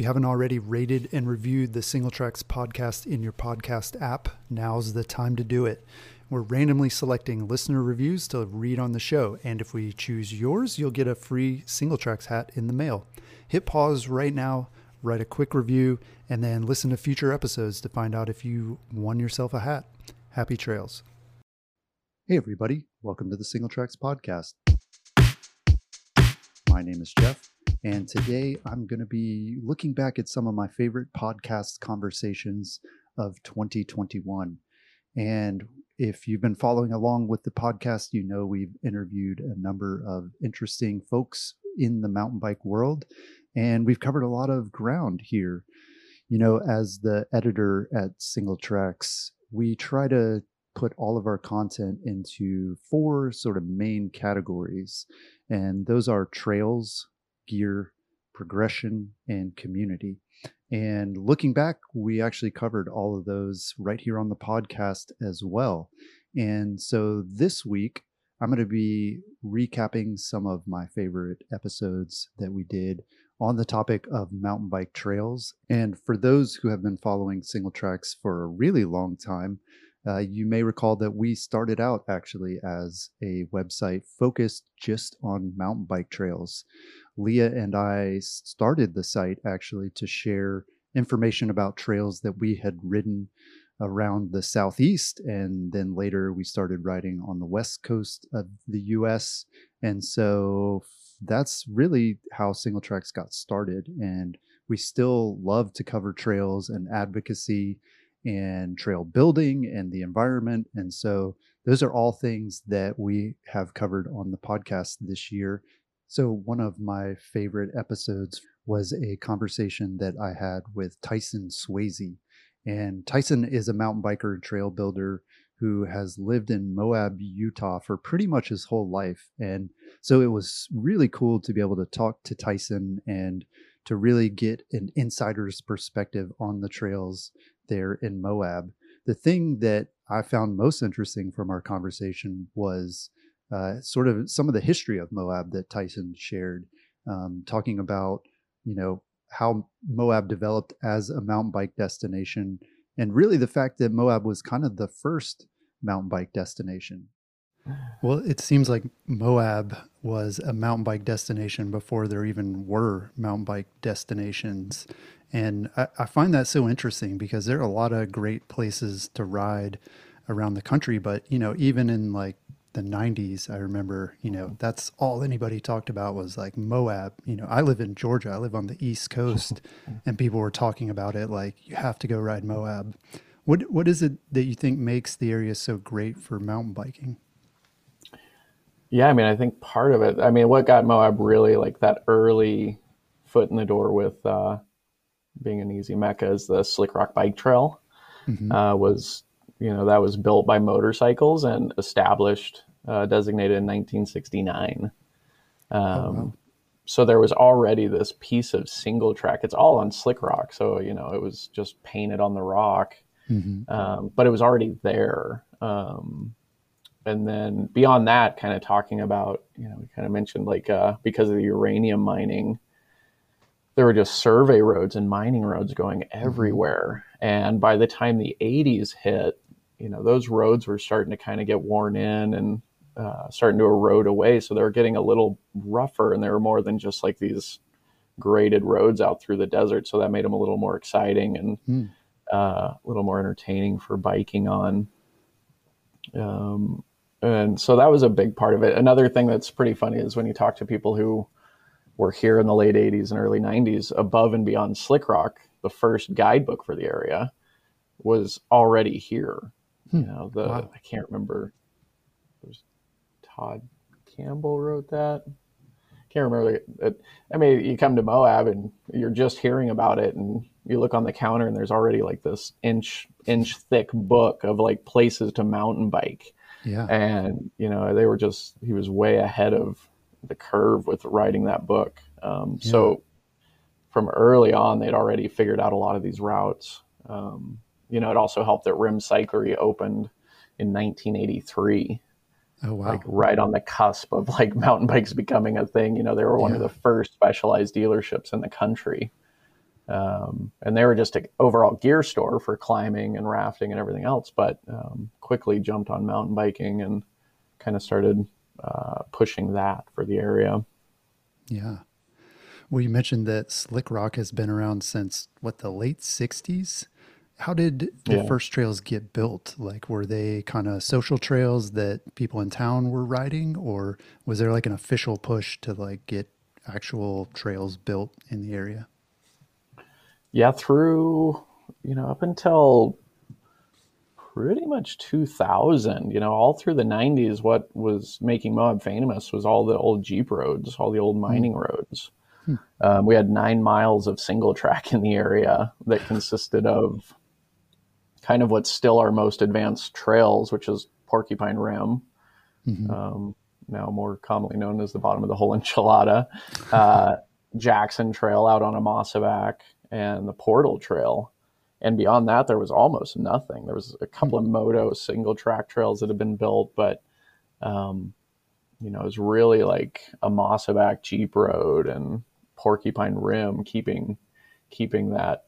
If you haven't already rated and reviewed the Single Tracks podcast in your podcast app, now's the time to do it. We're randomly selecting listener reviews to read on the show, and if we choose yours, you'll get a free Single Tracks hat in the mail. Hit pause right now, write a quick review, and then listen to future episodes to find out if you won yourself a hat. Happy trails. Hey, everybody. Welcome to the Single Tracks podcast. My name is Jeff. And today I'm going to be looking back at some of my favorite podcast conversations of 2021. And if you've been following along with the podcast, you know we've interviewed a number of interesting folks in the mountain bike world. And we've covered a lot of ground here. You know, as the editor at Single Tracks, we try to put all of our content into four sort of main categories. And those are trails, gear, progression, and community. And looking back, we actually covered all of those right here on the podcast as well. And so this week, I'm going to be recapping some of my favorite episodes that we did on the topic of mountain bike trails. And for those who have been following single tracks for a really long time, uh, you may recall that we started out actually as a website focused just on mountain bike trails. Leah and I started the site actually to share information about trails that we had ridden around the southeast and then later we started riding on the west coast of the US and so that's really how single tracks got started and we still love to cover trails and advocacy and trail building and the environment. And so those are all things that we have covered on the podcast this year so, one of my favorite episodes was a conversation that I had with Tyson Swasey. And Tyson is a mountain biker and trail builder who has lived in Moab, Utah for pretty much his whole life. And so it was really cool to be able to talk to Tyson and to really get an insider's perspective on the trails there in Moab. The thing that I found most interesting from our conversation was uh, sort of some of the history of Moab that Tyson shared, um, talking about you know how Moab developed as a mountain bike destination, and really the fact that Moab was kind of the first mountain bike destination. Well, it seems like Moab was a mountain bike destination before there even were mountain bike destinations. And I, I, find that so interesting because there are a lot of great places to ride around the country. But, you know, even in like the 90s i remember you know that's all anybody talked about was like moab you know i live in georgia i live on the east coast and people were talking about it like you have to go ride moab. What what is it that you think makes the area so great for mountain biking? Yeah i mean i think part of it i mean what got moab really like that early foot in the door with uh, being an easy mecca is the slick rock bike trail mm-hmm. uh, was you know, that was built by motorcycles and established, uh, designated in 1969. Um, oh, wow. So there was already this piece of single track. It's all on slick rock. So, you know, it was just painted on the rock, mm-hmm. um, but it was already there. Um, and then beyond that, kind of talking about, you know, we kind of mentioned like uh, because of the uranium mining, there were just survey roads and mining roads going mm-hmm. everywhere. And by the time the 80s hit, you know those roads were starting to kind of get worn in and uh, starting to erode away. So they were getting a little rougher and they were more than just like these graded roads out through the desert. So that made them a little more exciting and mm. uh, a little more entertaining for biking on. Um, and so that was a big part of it. Another thing that's pretty funny is when you talk to people who were here in the late 80s and early 90s above and beyond slick rock the first guidebook for the area was already here Hmm. You know, the wow. I can't remember. There's Todd Campbell wrote that. can't remember. It, I mean, you come to Moab and you're just hearing about it, and you look on the counter and there's already like this inch inch thick book of like places to mountain bike. Yeah. And you know, they were just he was way ahead of the curve with writing that book. Um, yeah. So from early on, they'd already figured out a lot of these routes. Um, you know, it also helped that Rim Cyclery opened in 1983. Oh wow! Like right on the cusp of like mountain bikes becoming a thing. You know, they were one yeah. of the first specialized dealerships in the country, um, and they were just an overall gear store for climbing and rafting and everything else. But um, quickly jumped on mountain biking and kind of started uh, pushing that for the area. Yeah. Well, you mentioned that Slick Rock has been around since what the late '60s. How did the yeah. first trails get built? Like, were they kind of social trails that people in town were riding, or was there like an official push to like get actual trails built in the area? Yeah, through you know up until pretty much 2000 you know all through the 90s what was making moab famous was all the old jeep roads all the old hmm. mining mm. roads hmm. um, we had nine miles of single track in the area that consisted of kind of what's still our most advanced trails, which is Porcupine Rim, mm-hmm. um, now more commonly known as the bottom of the whole enchilada, uh, Jackson Trail out on Amasa Back, and the Portal Trail. And beyond that, there was almost nothing. There was a couple of moto single track trails that had been built, but um, you know, it was really like Amasa Back Jeep Road and Porcupine Rim keeping keeping that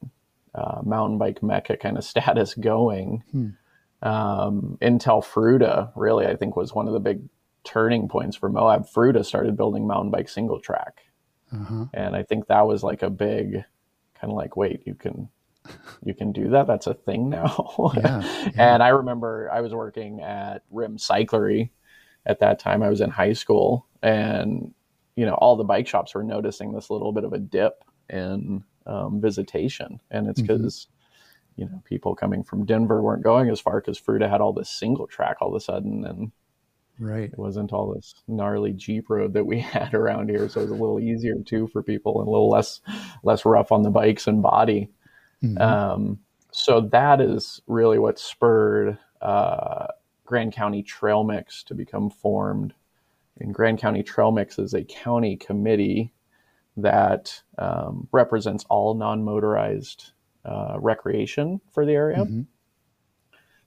uh, mountain bike mecca kind of status going hmm. um, until Fruita really I think was one of the big turning points for Moab. Fruita started building mountain bike single track, uh-huh. and I think that was like a big kind of like wait you can you can do that that's a thing now yeah, yeah. and i remember i was working at rim cyclery at that time i was in high school and you know all the bike shops were noticing this little bit of a dip in um, visitation, and it's because mm-hmm. you know people coming from Denver weren't going as far because Fruita had all this single track all of a sudden, and right, it wasn't all this gnarly Jeep road that we had around here, so it was a little easier too for people and a little less less rough on the bikes and body. Mm-hmm. Um, so that is really what spurred uh, Grand County Trail Mix to become formed. And Grand County Trail Mix is a county committee that um, represents all non-motorized uh, recreation for the area. Mm-hmm.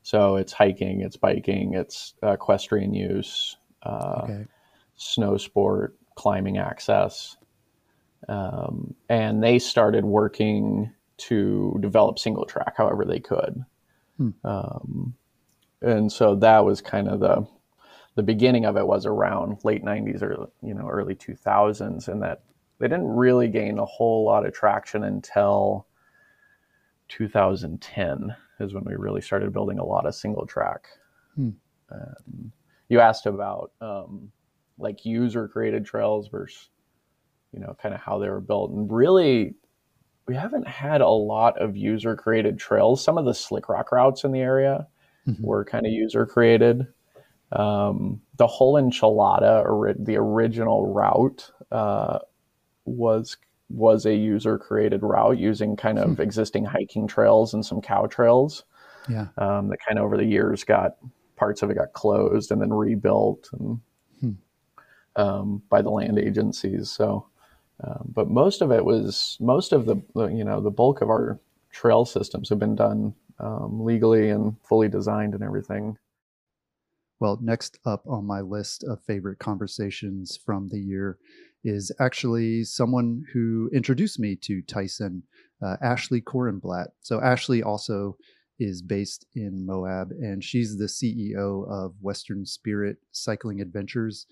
So it's hiking, it's biking, it's equestrian use, uh, okay. snow sport, climbing access. Um, and they started working to develop single track however they could. Hmm. Um, and so that was kind of the the beginning of it was around late 90s or you know early 2000s and that they didn't really gain a whole lot of traction until 2010 is when we really started building a lot of single track. Hmm. Um, you asked about um, like user created trails versus you know kind of how they were built, and really we haven't had a lot of user created trails. Some of the slick rock routes in the area mm-hmm. were kind of user created. Um, the whole enchilada, or the original route, uh, was was a user created route using kind of hmm. existing hiking trails and some cow trails. Yeah. Um, that kind of over the years got parts of it got closed and then rebuilt and hmm. um, by the land agencies. So, um, but most of it was most of the you know the bulk of our trail systems have been done um, legally and fully designed and everything. Well, next up on my list of favorite conversations from the year is actually someone who introduced me to Tyson, uh, Ashley Korenblatt. So Ashley also is based in Moab, and she's the CEO of Western Spirit Cycling Adventures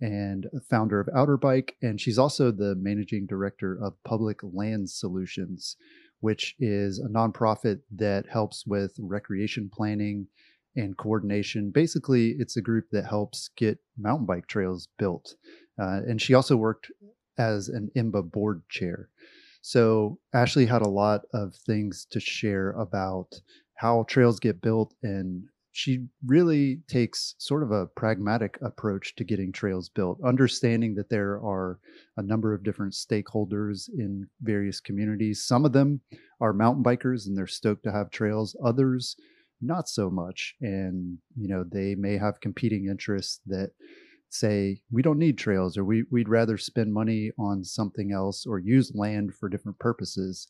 and founder of Outer Bike, and she's also the managing director of Public Land Solutions, which is a nonprofit that helps with recreation planning and coordination. Basically, it's a group that helps get mountain bike trails built. Uh, and she also worked as an IMBA board chair. So Ashley had a lot of things to share about how trails get built, and she really takes sort of a pragmatic approach to getting trails built, understanding that there are a number of different stakeholders in various communities. Some of them are mountain bikers and they're stoked to have trails, others, not so much. And, you know, they may have competing interests that say, we don't need trails or we, we'd rather spend money on something else or use land for different purposes.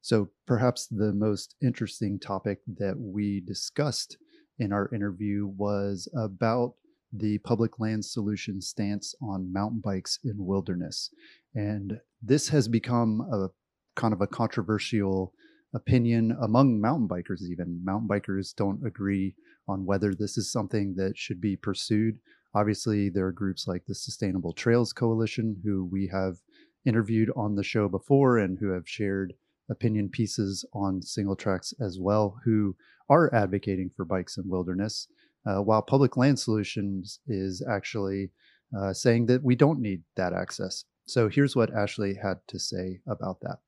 So perhaps the most interesting topic that we discussed in our interview was about the public land solution stance on mountain bikes in wilderness. And this has become a kind of a controversial opinion among mountain bikers, even. Mountain bikers don't agree on whether this is something that should be pursued. Obviously, there are groups like the Sustainable Trails Coalition, who we have interviewed on the show before and who have shared opinion pieces on single tracks as well, who are advocating for bikes in wilderness, uh, while Public Land Solutions is actually uh, saying that we don't need that access. So here's what Ashley had to say about that.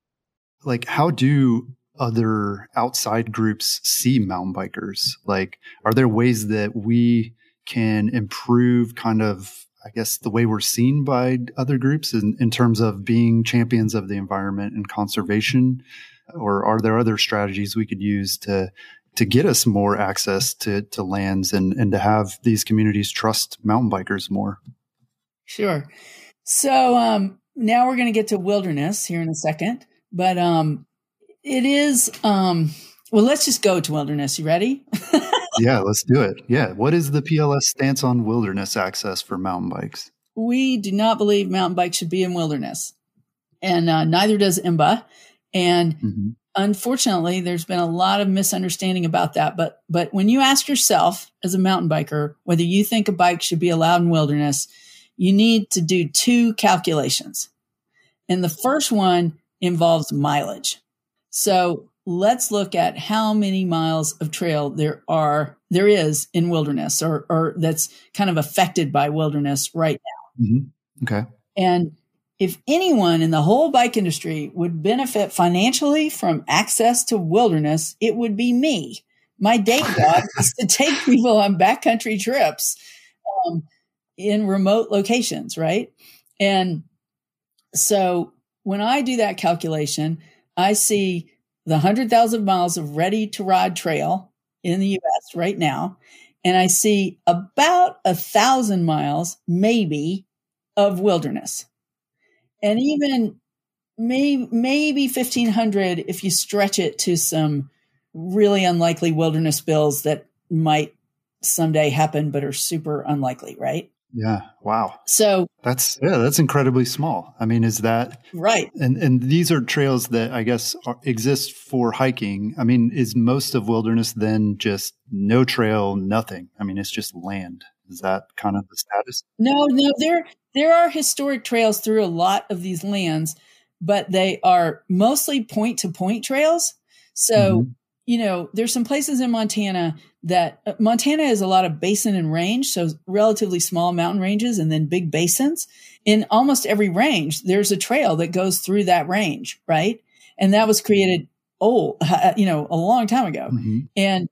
Like, how do other outside groups see mountain bikers? Like, are there ways that we can improve kind of, I guess, the way we're seen by other groups in, in terms of being champions of the environment and conservation? Or are there other strategies we could use to to get us more access to, to lands and, and to have these communities trust mountain bikers more. Sure. So um, now we're going to get to wilderness here in a second, but um, it is, um, well, let's just go to wilderness. You ready? yeah, let's do it. Yeah. What is the PLS stance on wilderness access for mountain bikes? We do not believe mountain bikes should be in wilderness, and uh, neither does IMBA. And mm-hmm unfortunately there's been a lot of misunderstanding about that but but when you ask yourself as a mountain biker whether you think a bike should be allowed in wilderness you need to do two calculations and the first one involves mileage so let's look at how many miles of trail there are there is in wilderness or or that's kind of affected by wilderness right now mm-hmm. okay and if anyone in the whole bike industry would benefit financially from access to wilderness, it would be me. My day job is to take people on backcountry trips um, in remote locations, right? And so when I do that calculation, I see the 100,000 miles of ready to ride trail in the US right now. And I see about a thousand miles, maybe, of wilderness and even may, maybe 1500 if you stretch it to some really unlikely wilderness bills that might someday happen but are super unlikely right yeah. Wow. So that's yeah that's incredibly small. I mean is that right. And and these are trails that i guess are, exist for hiking. I mean is most of wilderness then just no trail nothing? I mean it's just land. Is that kind of the status? No no there there are historic trails through a lot of these lands, but they are mostly point to point trails. So, mm-hmm. You know, there's some places in Montana that uh, Montana is a lot of basin and range, so relatively small mountain ranges and then big basins. In almost every range, there's a trail that goes through that range, right? And that was created oh, you know, a long time ago. Mm-hmm. And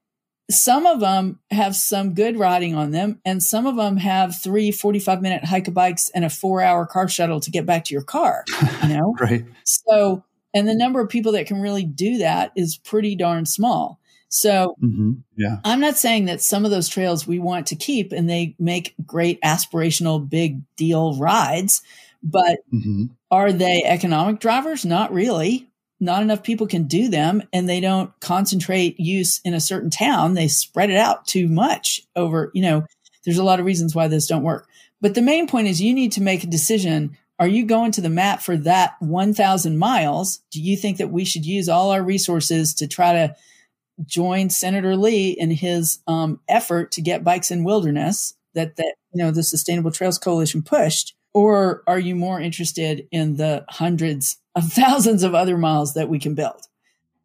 some of them have some good riding on them and some of them have three 45 minute hike bikes and a four hour car shuttle to get back to your car you know right so and the number of people that can really do that is pretty darn small so mm-hmm. yeah i'm not saying that some of those trails we want to keep and they make great aspirational big deal rides but mm-hmm. are they economic drivers not really not enough people can do them and they don't concentrate use in a certain town. They spread it out too much over, you know, there's a lot of reasons why this don't work. But the main point is you need to make a decision. Are you going to the map for that 1000 miles? Do you think that we should use all our resources to try to join Senator Lee in his um, effort to get bikes in wilderness that, that, you know, the Sustainable Trails Coalition pushed? Or are you more interested in the hundreds of thousands of other miles that we can build?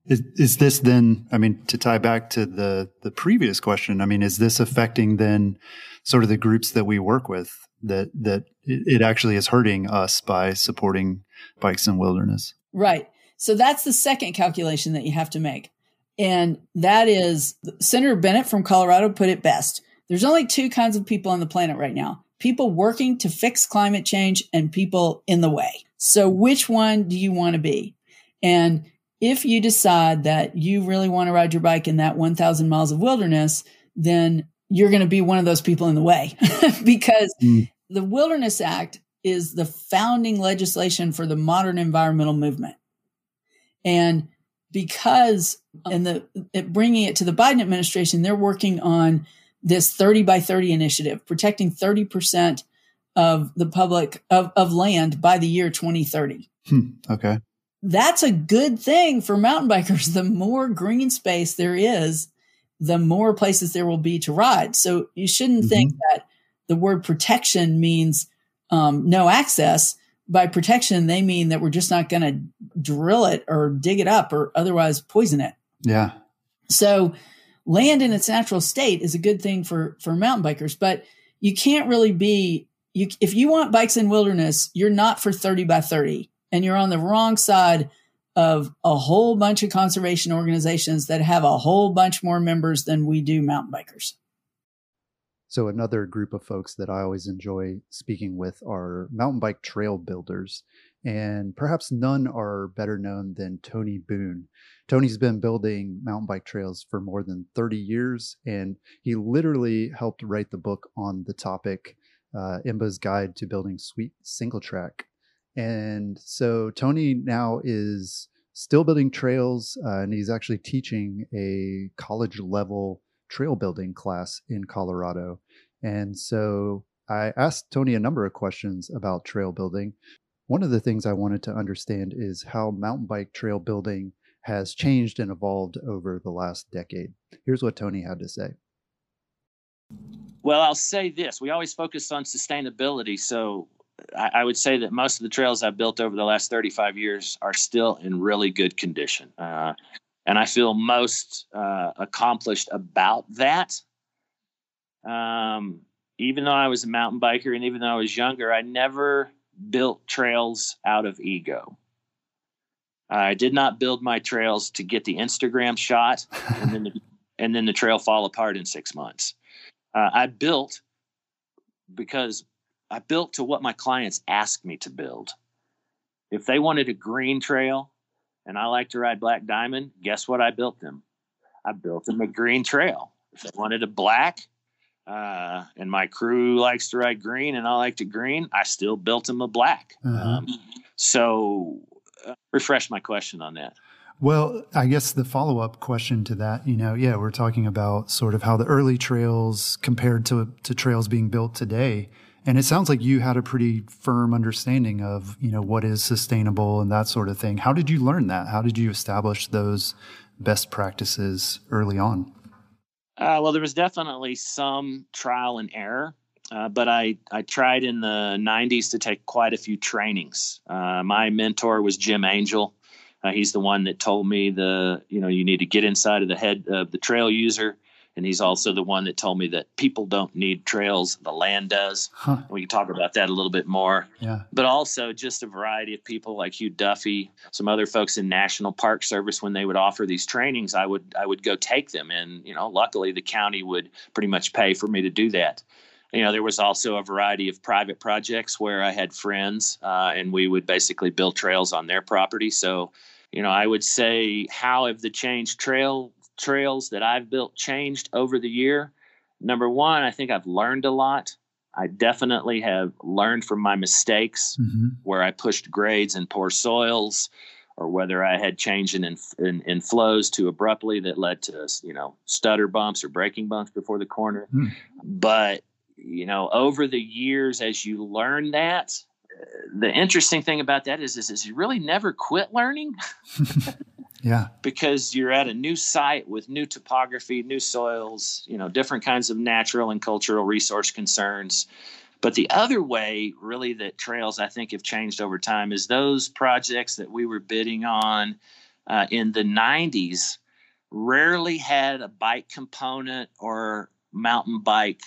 Is, is this then, I mean, to tie back to the, the previous question, I mean, is this affecting then sort of the groups that we work with that, that it actually is hurting us by supporting bikes in wilderness? Right. So that's the second calculation that you have to make. And that is Senator Bennet from Colorado put it best. There's only two kinds of people on the planet right now people working to fix climate change and people in the way. So, which one do you want to be? And if you decide that you really want to ride your bike in that 1,000 miles of wilderness, then you're going to be one of those people in the way because mm. The Wilderness Act is the founding legislation for the modern environmental movement. And because in the bringing it to the Biden administration, they're working on this 30 by 30 initiative, protecting 30% of the public of, of land by the year 2030. Hmm, okay. That's a good thing for mountain bikers. The more green space there is, the more places there will be to ride. So you shouldn't mm-hmm. think that the word protection means um, no access. By protection, they mean that we're just not going to drill it or dig it up or otherwise poison it. Yeah. So land in its natural state is a good thing for for mountain bikers, but you can't really be you if you want bikes in wilderness, you're not for 30 by 30 and you're on the wrong side of a whole bunch of conservation organizations that have a whole bunch more members than we do mountain bikers. So, another group of folks that I always enjoy speaking with are mountain bike trail builders. And perhaps none are better known than Tony Boone. Tony's been building mountain bike trails for more than 30 years, and he literally helped write the book on the topic, uh, IMBA's Guide to Building Sweet Single Track. And so Tony now is still building trails, uh, and he's actually teaching a college level trail building class in Colorado. And so I asked Tony a number of questions about trail building. One of the things I wanted to understand is how mountain bike trail building has changed and evolved over the last decade. Here's what Tony had to say. Well, I'll say this we always focus on sustainability. So I, I, would say that most of the trails I've built over the last 35 years are still in really good condition. Uh, and I feel most uh, accomplished about that. Um, even though I was a mountain biker and even though I was younger, I never built trails out of ego. I did not build my trails to get the Instagram shot and then the, and then the trail fall apart in six months. Uh, I built because I built to what my clients asked me to build. If they wanted a green trail, and I like to ride black diamond, guess what I built them? I built them a green trail. If they wanted a black, uh, and my crew likes to ride green and I like to green, I still built them a black. Uh-huh. Um, so, uh, refresh my question on that. Well, I guess the follow up question to that, you know, yeah, we're talking about sort of how the early trails compared to, to trails being built today. And it sounds like you had a pretty firm understanding of, you know, what is sustainable and that sort of thing. How did you learn that? How did you establish those best practices early on? Uh, well, there was definitely some trial and error, uh, but I, I tried in the 90s to take quite a few trainings. Uh, my mentor was Jim Angel. Uh, he's the one that told me the you know you need to get inside of the head of the trail user and he's also the one that told me that people don't need trails the land does. Huh. we can talk about that a little bit more. Yeah. But also just a variety of people like hugh duffy some other folks in national park service when they would offer these trainings i would i would go take them. And you know luckily the county would pretty much pay for me to do that. You know there was also a variety of private projects where i had friends uh, and we would basically build trails on their property. So you know i would say how have the changed trail trails that I've built changed over the year. Number one, I think I've learned a lot. I definitely have learned from my mistakes mm-hmm. where I pushed grades in poor soils or whether I had changed in, in, in, flows too abruptly that led to, you know, stutter bumps or braking bumps before the corner. Mm. But, you know, over the years, as you learn that, the interesting thing about that is, is, is you really never quit learning. Yeah. Because you're at a new site with new topography, new soils, you know, different kinds of natural and cultural resource concerns. But the other way, really, that trails I think have changed over time is those projects that we were bidding on uh, in the 90s rarely had a bike component or mountain bike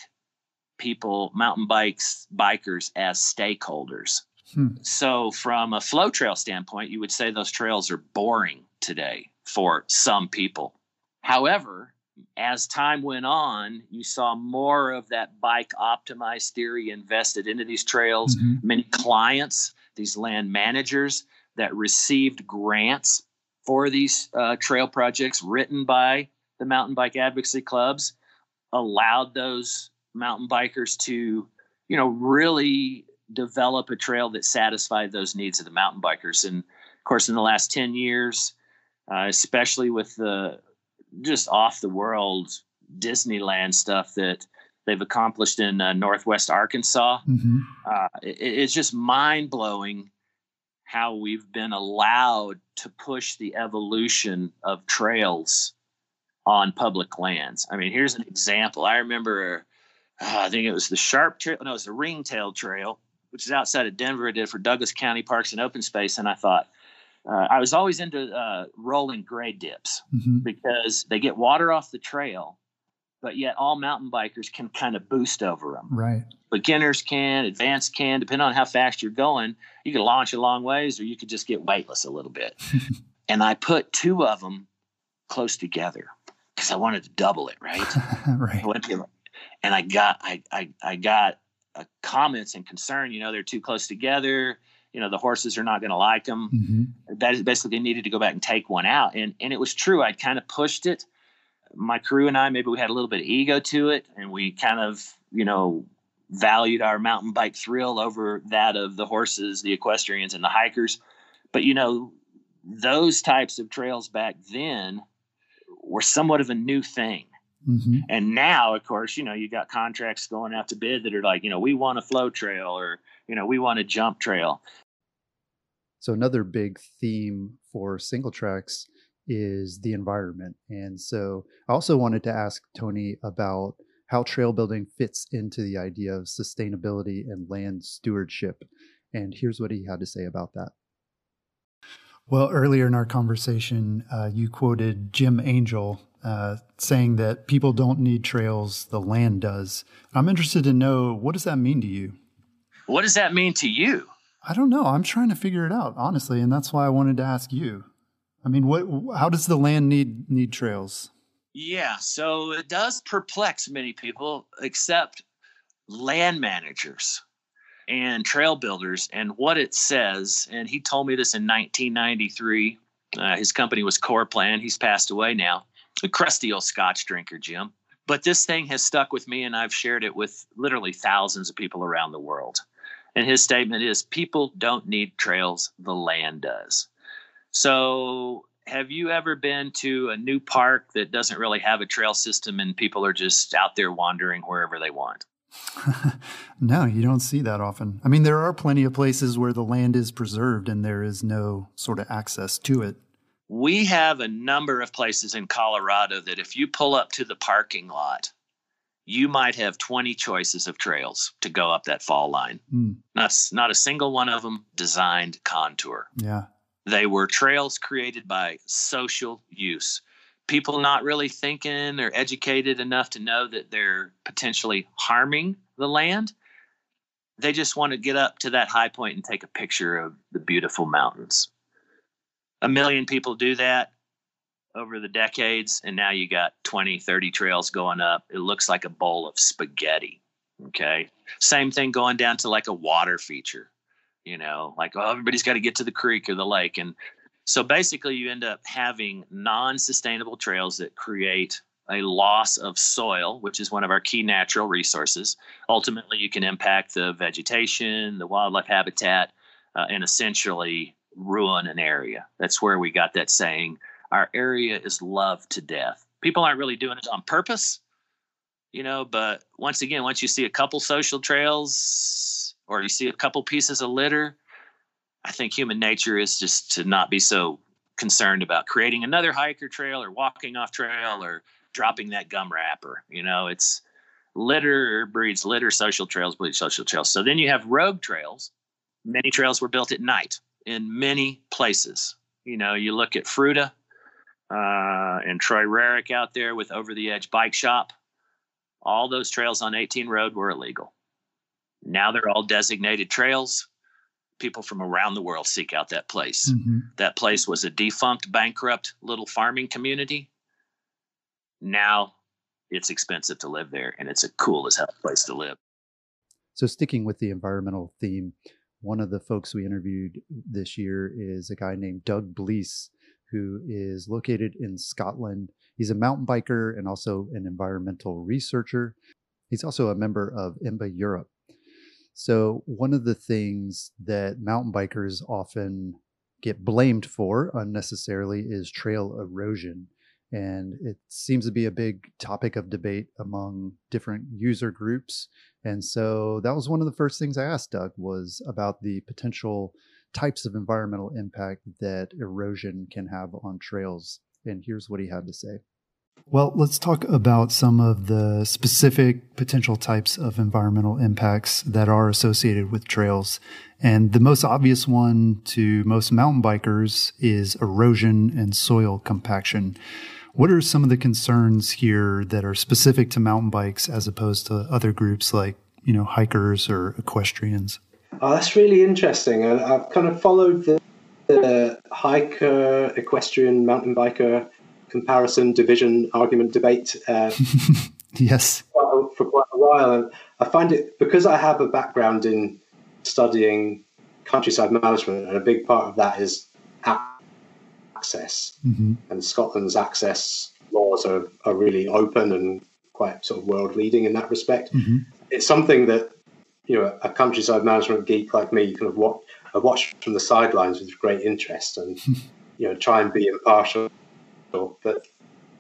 people, mountain bikes, bikers as stakeholders. Hmm. So, from a flow trail standpoint, you would say those trails are boring today for some people. However, as time went on, you saw more of that bike optimized theory invested into these trails. Mm-hmm. Many clients, these land managers that received grants for these uh, trail projects written by the mountain bike advocacy clubs allowed those mountain bikers to, you know, really develop a trail that satisfied those needs of the mountain bikers. And of course, in the last 10 years, uh, especially with the just off the world Disneyland stuff that they've accomplished in uh, Northwest Arkansas. Mm-hmm. Uh, it, it's just mind blowing how we've been allowed to push the evolution of trails on public lands. I mean, here's an example. I remember, uh, I think it was the Sharp Trail, no, it was the Ringtail Trail, which is outside of Denver. I did for Douglas County Parks and Open Space, and I thought, uh, I was always into uh, rolling grade dips mm-hmm. because they get water off the trail, but yet all mountain bikers can kind of boost over them. Right. Beginners can, advanced can, depending on how fast you're going. You can launch a long ways, or you could just get weightless a little bit. and I put two of them close together because I wanted to double it. Right. right. And I got, I, I, I got uh, comments and concern. You know, they're too close together you know the horses are not going to like them. Mm-hmm. That is basically needed to go back and take one out, and and it was true. I'd kind of pushed it. My crew and I maybe we had a little bit of ego to it, and we kind of you know valued our mountain bike thrill over that of the horses, the equestrians, and the hikers. But you know those types of trails back then were somewhat of a new thing. Mm-hmm. And now, of course, you know, you got contracts going out to bid that are like, you know, we want a flow trail or, you know, we want a jump trail. So another big theme for single tracks is the environment. And so I also wanted to ask Tony about how trail building fits into the idea of sustainability and land stewardship. And here's what he had to say about that. Well, earlier in our conversation, uh, you quoted Jim Angel uh, saying that people don't need trails, the land does. I'm interested to know what does that mean to you? What does that mean to you? I don't know. I'm trying to figure it out, honestly, and that's why I wanted to ask you. I mean, what? How does the land need need trails? Yeah, so it does perplex many people, except land managers and trail builders. And what it says, and he told me this in 1993. Uh, his company was Core Plan. He's passed away now. A crusty old Scotch drinker, Jim. But this thing has stuck with me, and I've shared it with literally thousands of people around the world. And his statement is people don't need trails, the land does. So, have you ever been to a new park that doesn't really have a trail system and people are just out there wandering wherever they want? no, you don't see that often. I mean, there are plenty of places where the land is preserved and there is no sort of access to it. We have a number of places in Colorado that if you pull up to the parking lot, you might have 20 choices of trails to go up that fall line. Mm. Not, not a single one of them designed contour. Yeah. They were trails created by social use. People not really thinking or educated enough to know that they're potentially harming the land. They just want to get up to that high point and take a picture of the beautiful mountains. A million people do that over the decades and now you got 20 30 trails going up. It looks like a bowl of spaghetti okay? Same thing going down to like a water feature you know? Like oh everybody's got to get to the creek or the lake and so basically you end up having non-sustainable trails that create a loss of soil which is one of our key natural resources. Ultimately you can impact the vegetation the wildlife habitat uh, and essentially ruin an area. That's where we got that saying our area is loved to death. People aren't really doing it on purpose, you know, but once again, once you see a couple social trails or you see a couple pieces of litter, I think human nature is just to not be so concerned about creating another hiker trail or walking off trail or dropping that gum wrapper. You know, it's litter breeds litter, social trails breed social trails. So then you have rogue trails. Many trails were built at night in many places. You know, you look at Fruita, uh, and Troy Rarick out there with Over the Edge Bike Shop. All those trails on 18 Road were illegal. Now they're all designated trails. People from around the world seek out that place. Mm-hmm. That place was a defunct, bankrupt little farming community. Now it's expensive to live there, and it's a cool as hell place to live. So, sticking with the environmental theme, one of the folks we interviewed this year is a guy named Doug Blees, who is located in Scotland. He's a mountain biker and also an environmental researcher. He's also a member of IMBA Europe. So, one of the things that mountain bikers often get blamed for unnecessarily is trail erosion. And it seems to be a big topic of debate among different user groups. And so that was one of the first things I asked Doug was about the potential types of environmental impact that erosion can have on trails. And here's what he had to say. Well, let's talk about some of the specific potential types of environmental impacts that are associated with trails. And the most obvious one to most mountain bikers is erosion and soil compaction. What are some of the concerns here that are specific to mountain bikes as opposed to other groups like, you know, hikers or equestrians? Oh, that's really interesting. I, have kind of followed the, the hiker, equestrian, mountain biker comparison, division, argument, debate. Uh, yes. For quite a while. And I find it because I have a background in studying countryside management, and a big part of that is access. Mm-hmm. And Scotland's access laws are, are really open and quite sort of world leading in that respect. Mm-hmm. It's something that, you know, a countryside management geek like me kind of watch, watch from the sidelines with great interest and, you know, try and be impartial. But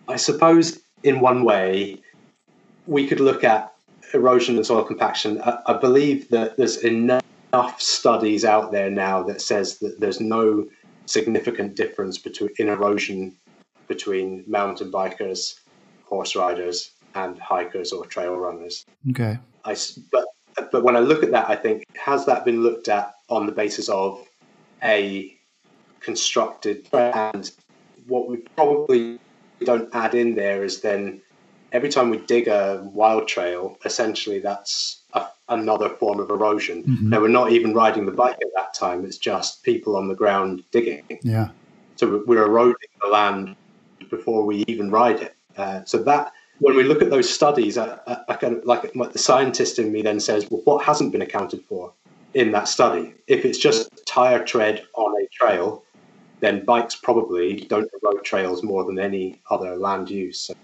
I suppose in one way, we could look at erosion and soil compaction. I, I believe that there's enough studies out there now that says that there's no significant difference between in erosion between mountain bikers, horse riders, and hikers or trail runners. Okay. I, but but when I look at that, I think has that been looked at on the basis of a constructed and what we probably don't add in there is then every time we dig a wild trail, essentially that's a, another form of erosion. Mm-hmm. Now we're not even riding the bike at that time; it's just people on the ground digging. Yeah. So we're eroding the land before we even ride it. Uh, so that when we look at those studies, I, I, I kind of like the scientist in me then says, well, what hasn't been accounted for in that study? If it's just tire tread on a trail, then bikes probably don't erode trails more than any other land use. So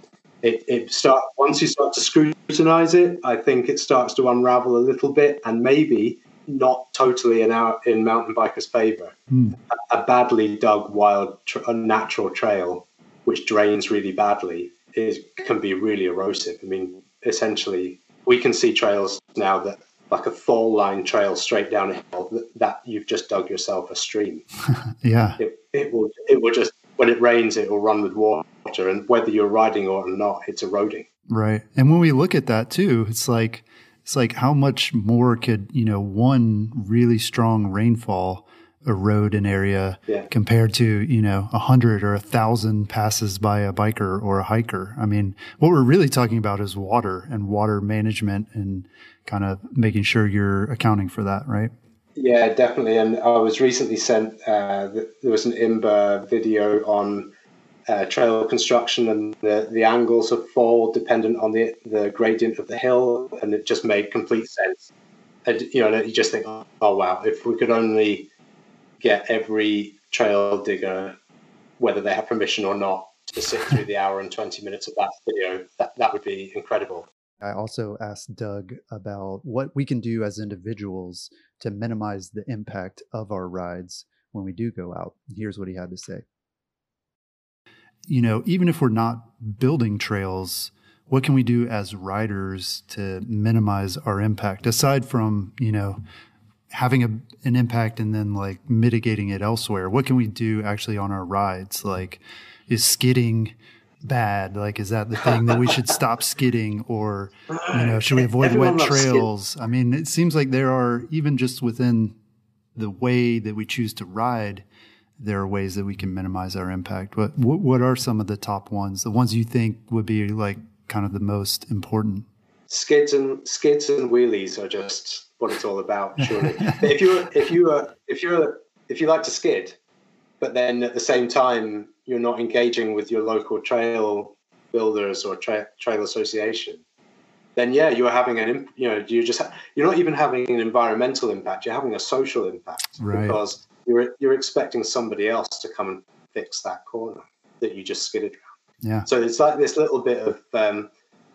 it, it start once you start to scrutinize it, I think it starts to unravel a little bit, and maybe not totally in our in mountain bikers' favor. Mm. A, a, badly dug wild tra- natural trail, which drains really badly, is can be really erosive. I mean, essentially, we can see trails now that like a fall line trail straight down a hill that, that you've just dug yourself a stream. yeah, it, it will it will just when it rains, it will run with water, and whether you're riding or not, it's eroding. Right, and when we look at that too, it's like it's like how much more could you know one really strong rainfall erode an area yeah. compared to you know a hundred or a thousand passes by a biker or a hiker. I mean, what we're really talking about is water and water management and kind of making sure you're accounting for that, right? Yeah, definitely. And I was recently sent, uh, there was an IMBA video on uh, trail construction and the, the angles of fall dependent on the, the gradient of the hill. And it just made complete sense. And, you know, you just think, oh, wow, if we could only get every trail digger, whether they have permission or not, to sit through the hour and 20 minutes of that video, that, that would be incredible. I also asked Doug about what we can do as individuals to minimize the impact of our rides when we do go out. Here's what he had to say. You know, even if we're not building trails, what can we do as riders to minimize our impact aside from, you know, having a, an impact and then like mitigating it elsewhere? What can we do actually on our rides? Like, is skidding bad? Like, is that the thing that we should stop skidding, or you know, should we avoid Everyone wet trails? I mean, it seems like there are even just within the way that we choose to ride, there are ways that we can minimize our impact. What what are some of the top ones? The ones you think would be like kind of the most important? Skids and skids and wheelies are just what it's all about. Surely, if you're if you if you're if you like to skid, but then at the same time you're not engaging with your local trail builders or tra- trail association, then yeah, you're having an you know you're just you're not even having an environmental impact. You're having a social impact right. because you're you're expecting somebody else to come and fix that corner that you just skidded around. Yeah. So it's like this little bit of um,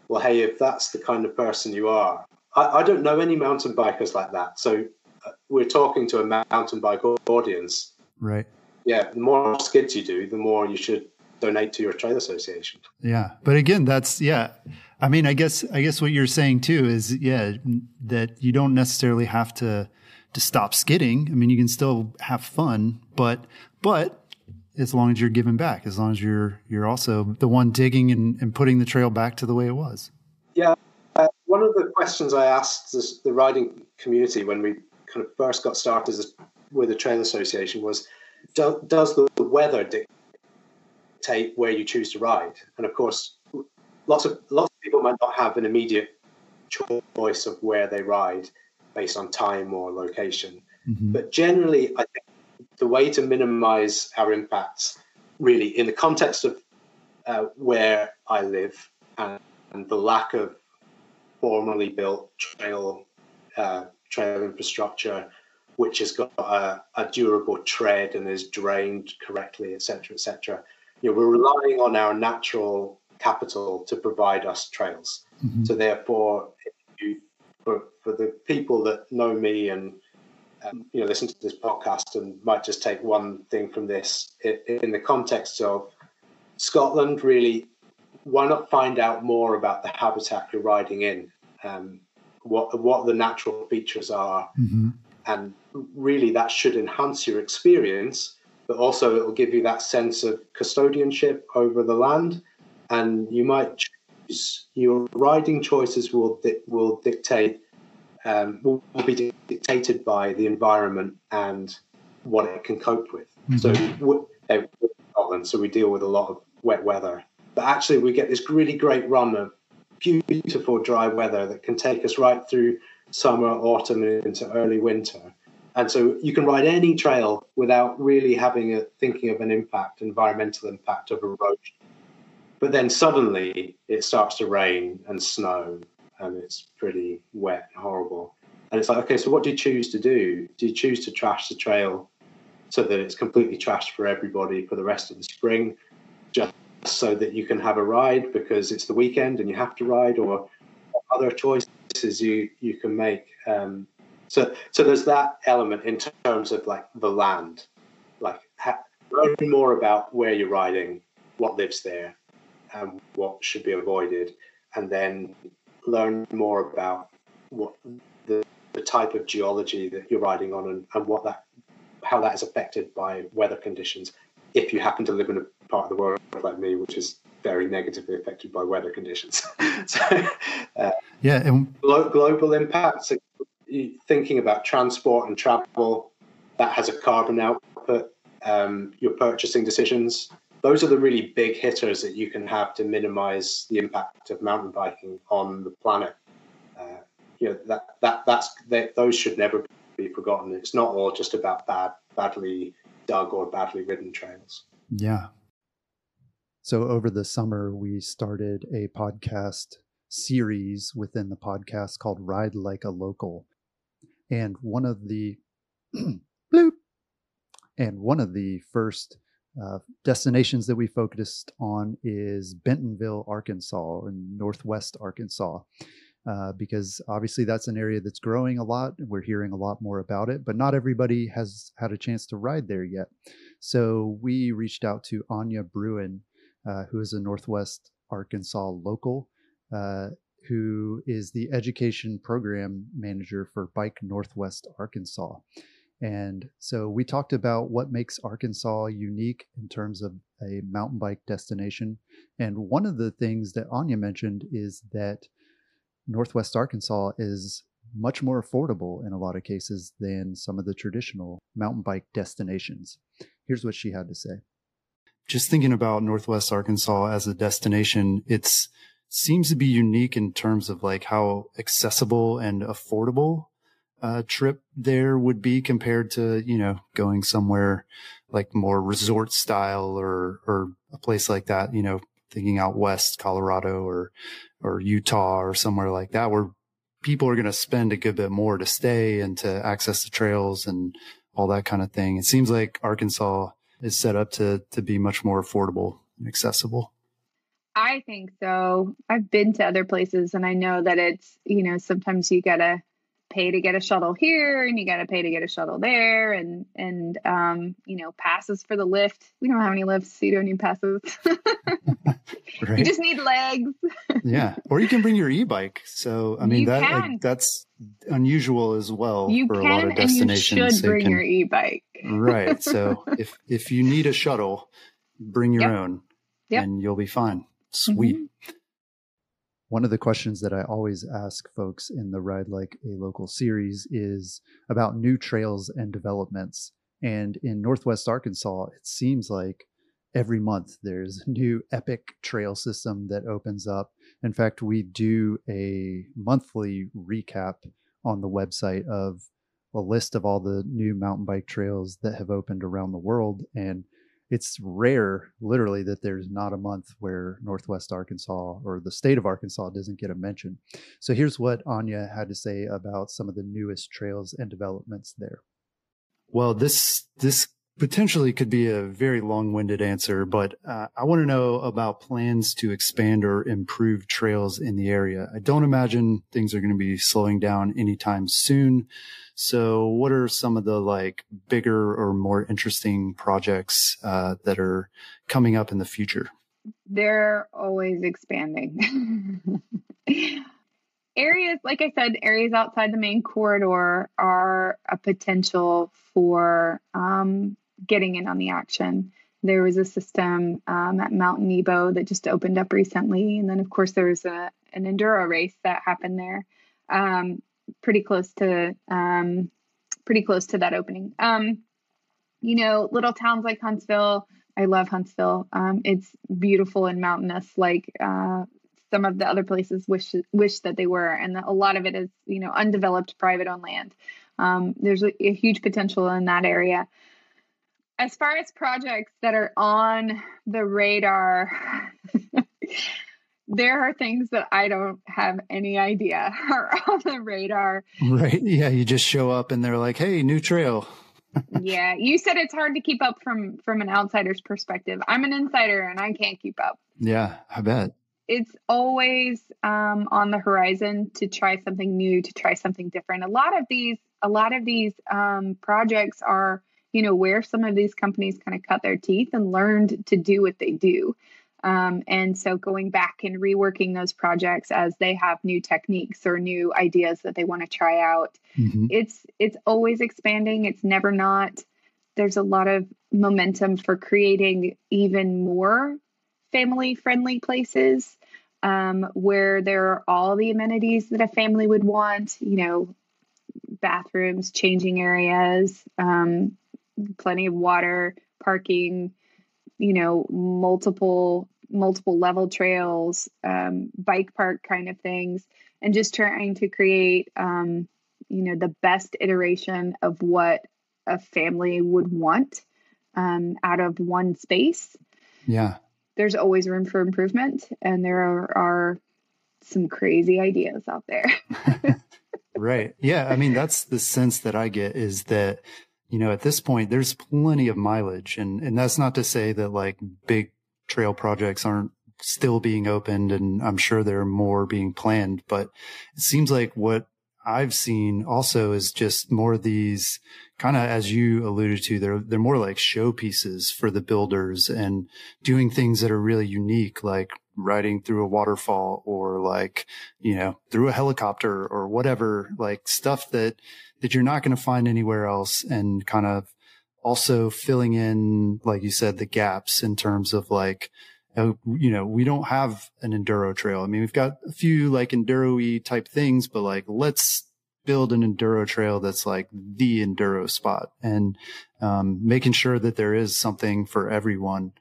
well, hey, if that's the kind of person you are, I, I don't know any mountain bikers like that. So uh, we're talking to a mountain bike audience. Right. Yeah. The more skids you do, the more you should donate to your trail association. Yeah. But again, that's yeah. I mean, I guess I guess what you're saying too is yeah that you don't necessarily have to to stop skidding. I mean, you can still have fun, but but as long as you're giving back, as long as you're you're also the one digging and, and putting the trail back to the way it was. Yeah. Uh, one of the questions I asked this, the riding community when we kind of first got started with the trail association was, do, does the weather dictate where you choose to ride? And of course, lots of lots of people might not have an immediate choice of where they ride based on time or location. Mm-hmm. But generally, I think the way to minimize our impacts, really, in the context of uh, where I live and, and, the lack of formally built trail uh, trail infrastructure, which has got a, a, durable tread and is drained correctly, etc., etc. You know, we're relying on our natural capital to provide us trails. Mm-hmm. So therefore, you, for for the people that know me and um, you know listen to this podcast and might just take one thing from this. In, in the context of Scotland, really, why not find out more about the habitat you're riding in, um, what what the natural features are, mm-hmm. and really that should enhance your experience, but also it will give you that sense of custodianship over the land. And you might choose your riding choices will di- will dictate um, will, will, be dictated by the environment and what it can cope with. Mm-hmm. So Scotland, so we deal with a lot of wet weather, but actually we get this really great run of beautiful dry weather that can take us right through summer, autumn, and into early winter. And so you can ride any trail without really having a thinking of an impact, environmental impact of erosion but then suddenly it starts to rain and snow and it's pretty wet and horrible. And it's like, okay, so what do you choose to do? Do you choose to trash the trail so that it's completely trashed for everybody for the rest of the spring, just so that you can have a ride because it's the weekend and you have to ride, or other choices you you can make? Um, so so there's that element in terms of like the land, like ha- learn more about where you're riding, what lives there, and what should be avoided, and then learn more about what the, the type of geology that you're riding on and, and what that how that is affected by weather conditions. If you happen to live in a part of the world like me which is very negatively affected by weather conditions. So uh, yeah and glo- global impacts thinking about transport and travel that has a carbon output um, your purchasing decisions those are the really big hitters that you can have to minimize the impact of mountain biking on the planet. Uh, you know that that that's that, those should never be forgotten. It's not all just about bad, badly dug or badly ridden trails. Yeah. So over the summer, we started a podcast series within the podcast called Ride Like a Local, and one of the bloop, and one of the first uh, destinations that we focused on is Bentonville, Arkansas, in northwest Arkansas, uh, because obviously that's an area that's growing a lot. And we're hearing a lot more about it, but not everybody has had a chance to ride there yet. So we reached out to Anya Bruin, uh, who is a Northwest Arkansas local, uh, who is the education program manager for Bike Northwest Arkansas. And so we talked about what makes Arkansas unique in terms of a mountain bike destination. And one of the things that Anya mentioned is that Northwest Arkansas is much more affordable in a lot of cases than some of the traditional mountain bike destinations. Here's what she had to say. Just thinking about Northwest Arkansas as a destination, it seems to be unique in terms of like how accessible and affordable uh, trip there would be compared to, you know, going somewhere like more resort style or, or a place like that, you know, thinking out west, Colorado or, or Utah or somewhere like that, where people are going to spend a good bit more to stay and to access the trails and all that kind of thing. It seems like Arkansas is set up to, to be much more affordable and accessible. I think so. I've been to other places and I know that it's, you know, sometimes you got to pay to get a shuttle here and you got to pay to get a shuttle there and and um you know passes for the lift. We don't have any lifts so you don't need passes. Right. you just need legs. Yeah or you can bring your e-bike. So i mean you that like, that's unusual as well you for a lot of destinations and you should bring can, your e-bike. Right so if if you need a shuttle bring your yep. own yep. and you'll be fine. Sweet. Mm-hmm. One of the questions that I always ask folks in the Ride Like a Local series is about new trails and developments. And in Northwest Arkansas, it seems like every month there's a new epic trail system that opens up. In fact, we do a monthly recap on the website of a list of all the new mountain bike trails that have opened around the world. And it's rare, literally, that there's not a month where Northwest Arkansas or the state of Arkansas doesn't get a mention. So here's what Anya had to say about some of the newest trails and developments there. Well, this this potentially could be a very long-winded answer, but uh, I want to know about plans to expand or improve trails in the area. I don't imagine things are going to be slowing down anytime soon. So what are some of the like bigger or more interesting projects uh, that are coming up in the future? They're always expanding. areas, like I said, areas outside the main corridor are a potential for um, getting in on the action. There was a system um, at Mount Nebo that just opened up recently, and then of course there was a, an enduro race that happened there. Um, pretty close to um, pretty close to that opening. Um, you know, little towns like Huntsville. I love Huntsville. Um, it's beautiful and mountainous, like uh, some of the other places wish wish that they were, and a lot of it is you know undeveloped private owned land. Um, there's a, a huge potential in that area. As far as projects that are on the radar, there are things that I don't have any idea are on the radar. Right. Yeah. You just show up and they're like, hey, new trail. yeah. You said it's hard to keep up from from an outsider's perspective. I'm an insider and I can't keep up. Yeah, I bet. It's always um, on the horizon to try something new, to try something different. A lot of these, a lot of these um, projects are, you know, where some of these companies kind of cut their teeth and learned to do what they do. Um, and so going back and reworking those projects as they have new techniques or new ideas that they want to try out. Mm-hmm. It's it's always expanding. It's never not. There's a lot of momentum for creating even more family friendly places um, where there are all the amenities that a family would want. You know, bathrooms, changing areas, um, plenty of water, parking you know multiple multiple level trails um, bike park kind of things and just trying to create um, you know the best iteration of what a family would want um, out of one space. Yeah. There's always room for improvement and there are, are some crazy ideas out there. Right. Yeah i mean that's the sense that i get is that you know, at this point, there's plenty of mileage. And, and that's not to say that like big trail projects aren't still being opened. And I'm sure there are more being planned, but it seems like what I've seen also is just more of these kind of, as you alluded to, they're, they're more like showpieces for the builders and doing things that are really unique, like riding through a waterfall or like, you know, through a helicopter or whatever, like stuff that that you're not going to find anywhere else and kind of also filling in, like you said, the gaps in terms of like, uh, you know, we don't have an enduro trail. I mean, we've got a few like enduro type things, but like, let's build an enduro trail that's like the enduro spot and um, making sure that there is something for everyone.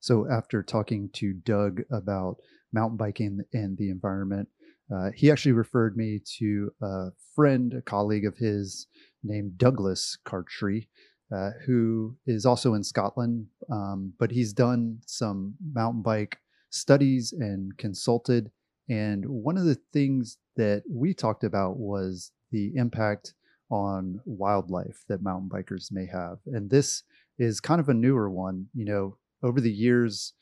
So after talking to Doug about mountain biking and the environment, uh, he actually referred me to a friend, a colleague of his named Douglas Cartree. uh, who is also in Scotland, um, but he's done some mountain bike studies and consulted. And one of the things that we talked about was the impact on wildlife that mountain bikers may have. And this is kind of a newer one. You know, over the years,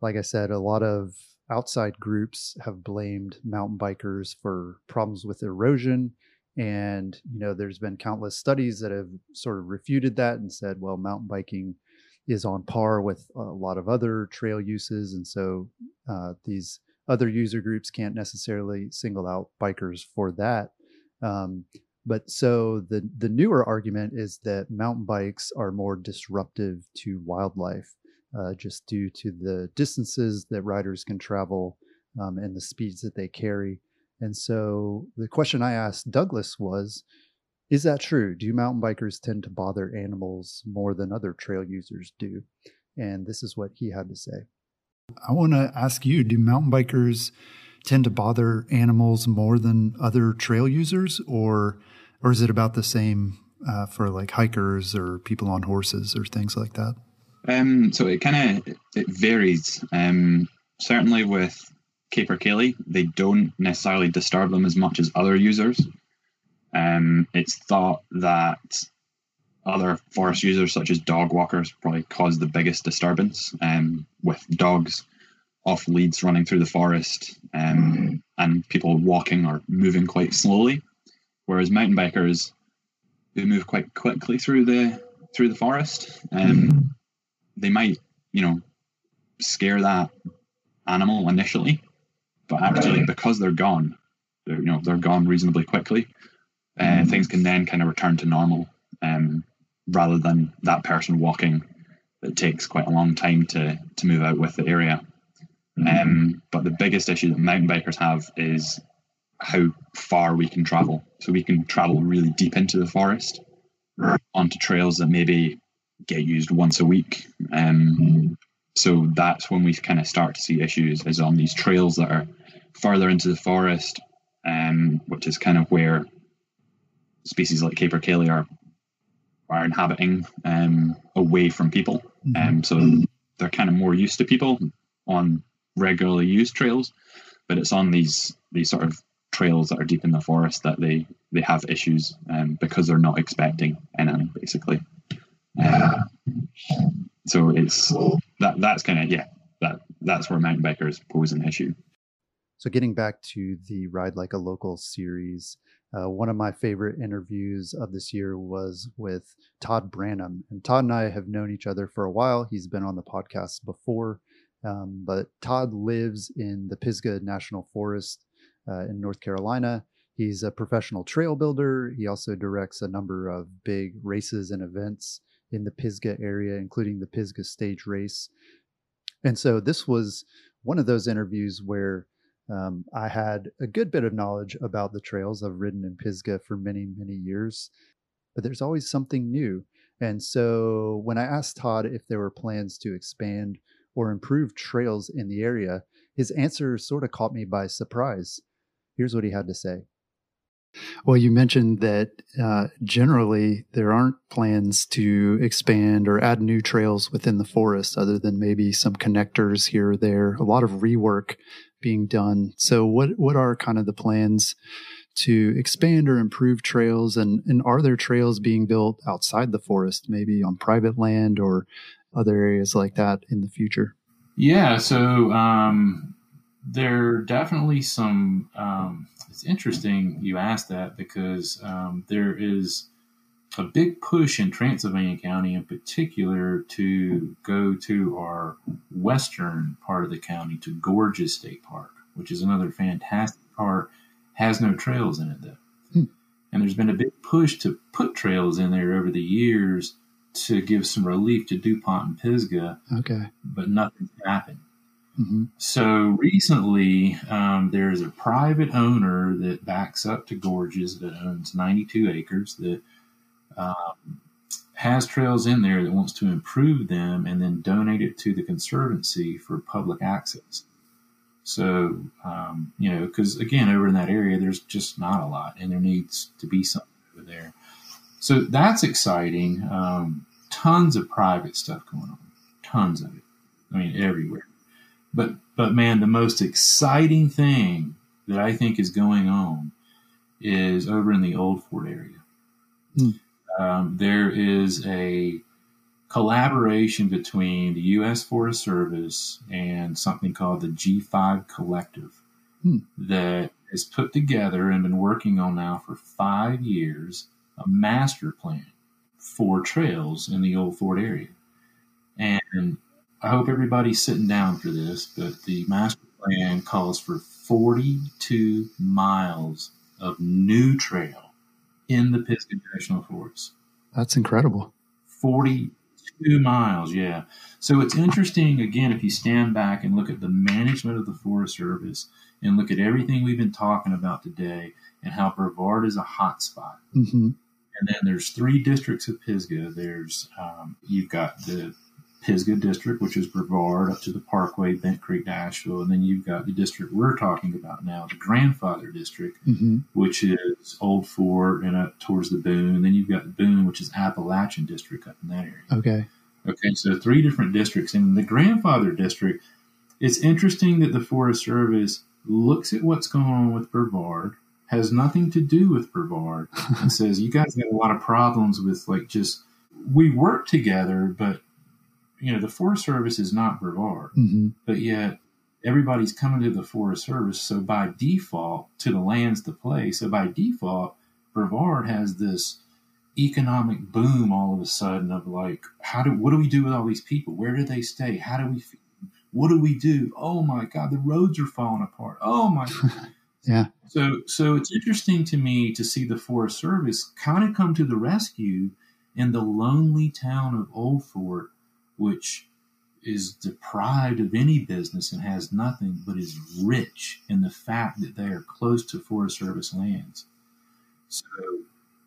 like I said, a lot of outside groups have blamed mountain bikers for problems with erosion. And you know there's been countless studies that have sort of refuted that and said well mountain biking is on par with a lot of other trail uses. And so uh, these other user groups can't necessarily single out bikers for that. Um, but so the the newer argument is that mountain bikes are more disruptive to wildlife uh, just due to the distances that riders can travel um, and the speeds that they carry and so the question I asked Douglas was Is that true? Do mountain bikers tend to bother animals more than other trail users do? And this is what he had to say. I want to ask you Do mountain bikers tend to bother animals more than other trail users, or, or is it about the same uh, for like hikers or people on horses or things like that? Um, so it kind of it varies. Um, certainly with capercaillie, they don't necessarily disturb them as much as other users. Um, it's thought that other forest users, such as dog walkers, probably cause the biggest disturbance um, with dogs off leads running through the forest um, and people walking or moving quite slowly. Whereas mountain bikers, they move quite quickly through the through the forest. Um, they might, you know, scare that animal initially, but actually because they're gone, they're, you know they're gone reasonably quickly. Uh, things can then kind of return to normal, um, rather than that person walking. It takes quite a long time to to move out with the area. Um, but the biggest issue that mountain bikers have is how far we can travel. So we can travel really deep into the forest onto trails that maybe get used once a week. Um, so that's when we kind of start to see issues is on these trails that are further into the forest, um, which is kind of where species like capercaillie are are inhabiting um, away from people. Mm-hmm. Um, so they're kind of more used to people on regularly used trails, but it's on these these sort of trails that are deep in the forest that they they have issues um, because they're not expecting any basically. So it's that that's kind of yeah that that's where mountain bikers pose an issue. So, getting back to the Ride Like a Local series, uh, one of my favorite interviews of this year was with Todd Branham. And Todd and I have known each other for a while. He's been on the podcast before, um, but Todd lives in the Pisgah National Forest uh, in North Carolina. He's a professional trail builder. He also directs a number of big races and events in the Pisgah area, including the Pisgah stage race. And so this was one of those interviews where um, I had a good bit of knowledge about the trails. I've ridden in Pisgah for many, many years, but there's always something new. And so when I asked Todd if there were plans to expand or improve trails in the area, his answer sort of caught me by surprise. Here's what he had to say. Well, you mentioned that uh, generally there aren't plans to expand or add new trails within the forest, other than maybe some connectors here or there. A lot of rework being done. So, what what are kind of the plans to expand or improve trails, and and are there trails being built outside the forest, maybe on private land or other areas like that in the future? Yeah, so um, there are definitely some. Um, it's interesting you asked that because um, there is a big push in Transylvania County, in particular, to go to our western part of the county to Gorges State Park, which is another fantastic park. Has no trails in it though, hmm. and there's been a big push to put trails in there over the years to give some relief to DuPont and Pisgah. Okay, but nothing's happened. Mm-hmm. So recently, um, there's a private owner that backs up to Gorges that owns 92 acres that um, has trails in there that wants to improve them and then donate it to the conservancy for public access. So, um, you know, because again, over in that area, there's just not a lot, and there needs to be something over there. So that's exciting. Um, tons of private stuff going on, tons of it. I mean, everywhere. But but man, the most exciting thing that I think is going on is over in the Old Fort area. Hmm. Um, there is a collaboration between the U.S. Forest Service and something called the G5 Collective hmm. that has put together and been working on now for five years a master plan for trails in the Old Fort area. And I hope everybody's sitting down for this, but the master plan calls for 42 miles of new trail in the Pisgah National Forest. That's incredible. 42 miles, yeah. So it's interesting, again, if you stand back and look at the management of the Forest Service and look at everything we've been talking about today and how Brevard is a hot spot. Mm-hmm. And then there's three districts of Pisgah. There's, um, you've got the Pisgah district, which is Brevard up to the Parkway, Bent Creek, Nashville, and then you've got the district we're talking about now, the Grandfather district, mm-hmm. which is Old Fort and up towards the Boone. And then you've got the Boone, which is Appalachian district up in that area. Okay. Okay, so three different districts. In the Grandfather district, it's interesting that the Forest Service looks at what's going on with Brevard, has nothing to do with Brevard, and says, You guys got a lot of problems with like just we work together, but you know, the Forest Service is not Brevard, mm-hmm. but yet everybody's coming to the Forest Service. So by default, to the lands to play. So by default, Brevard has this economic boom all of a sudden of like, how do what do we do with all these people? Where do they stay? How do we? What do we do? Oh my God, the roads are falling apart. Oh my. God. Yeah. So so it's interesting to me to see the Forest Service kind of come to the rescue in the lonely town of Old Fort which is deprived of any business and has nothing, but is rich in the fact that they are close to Forest Service lands. So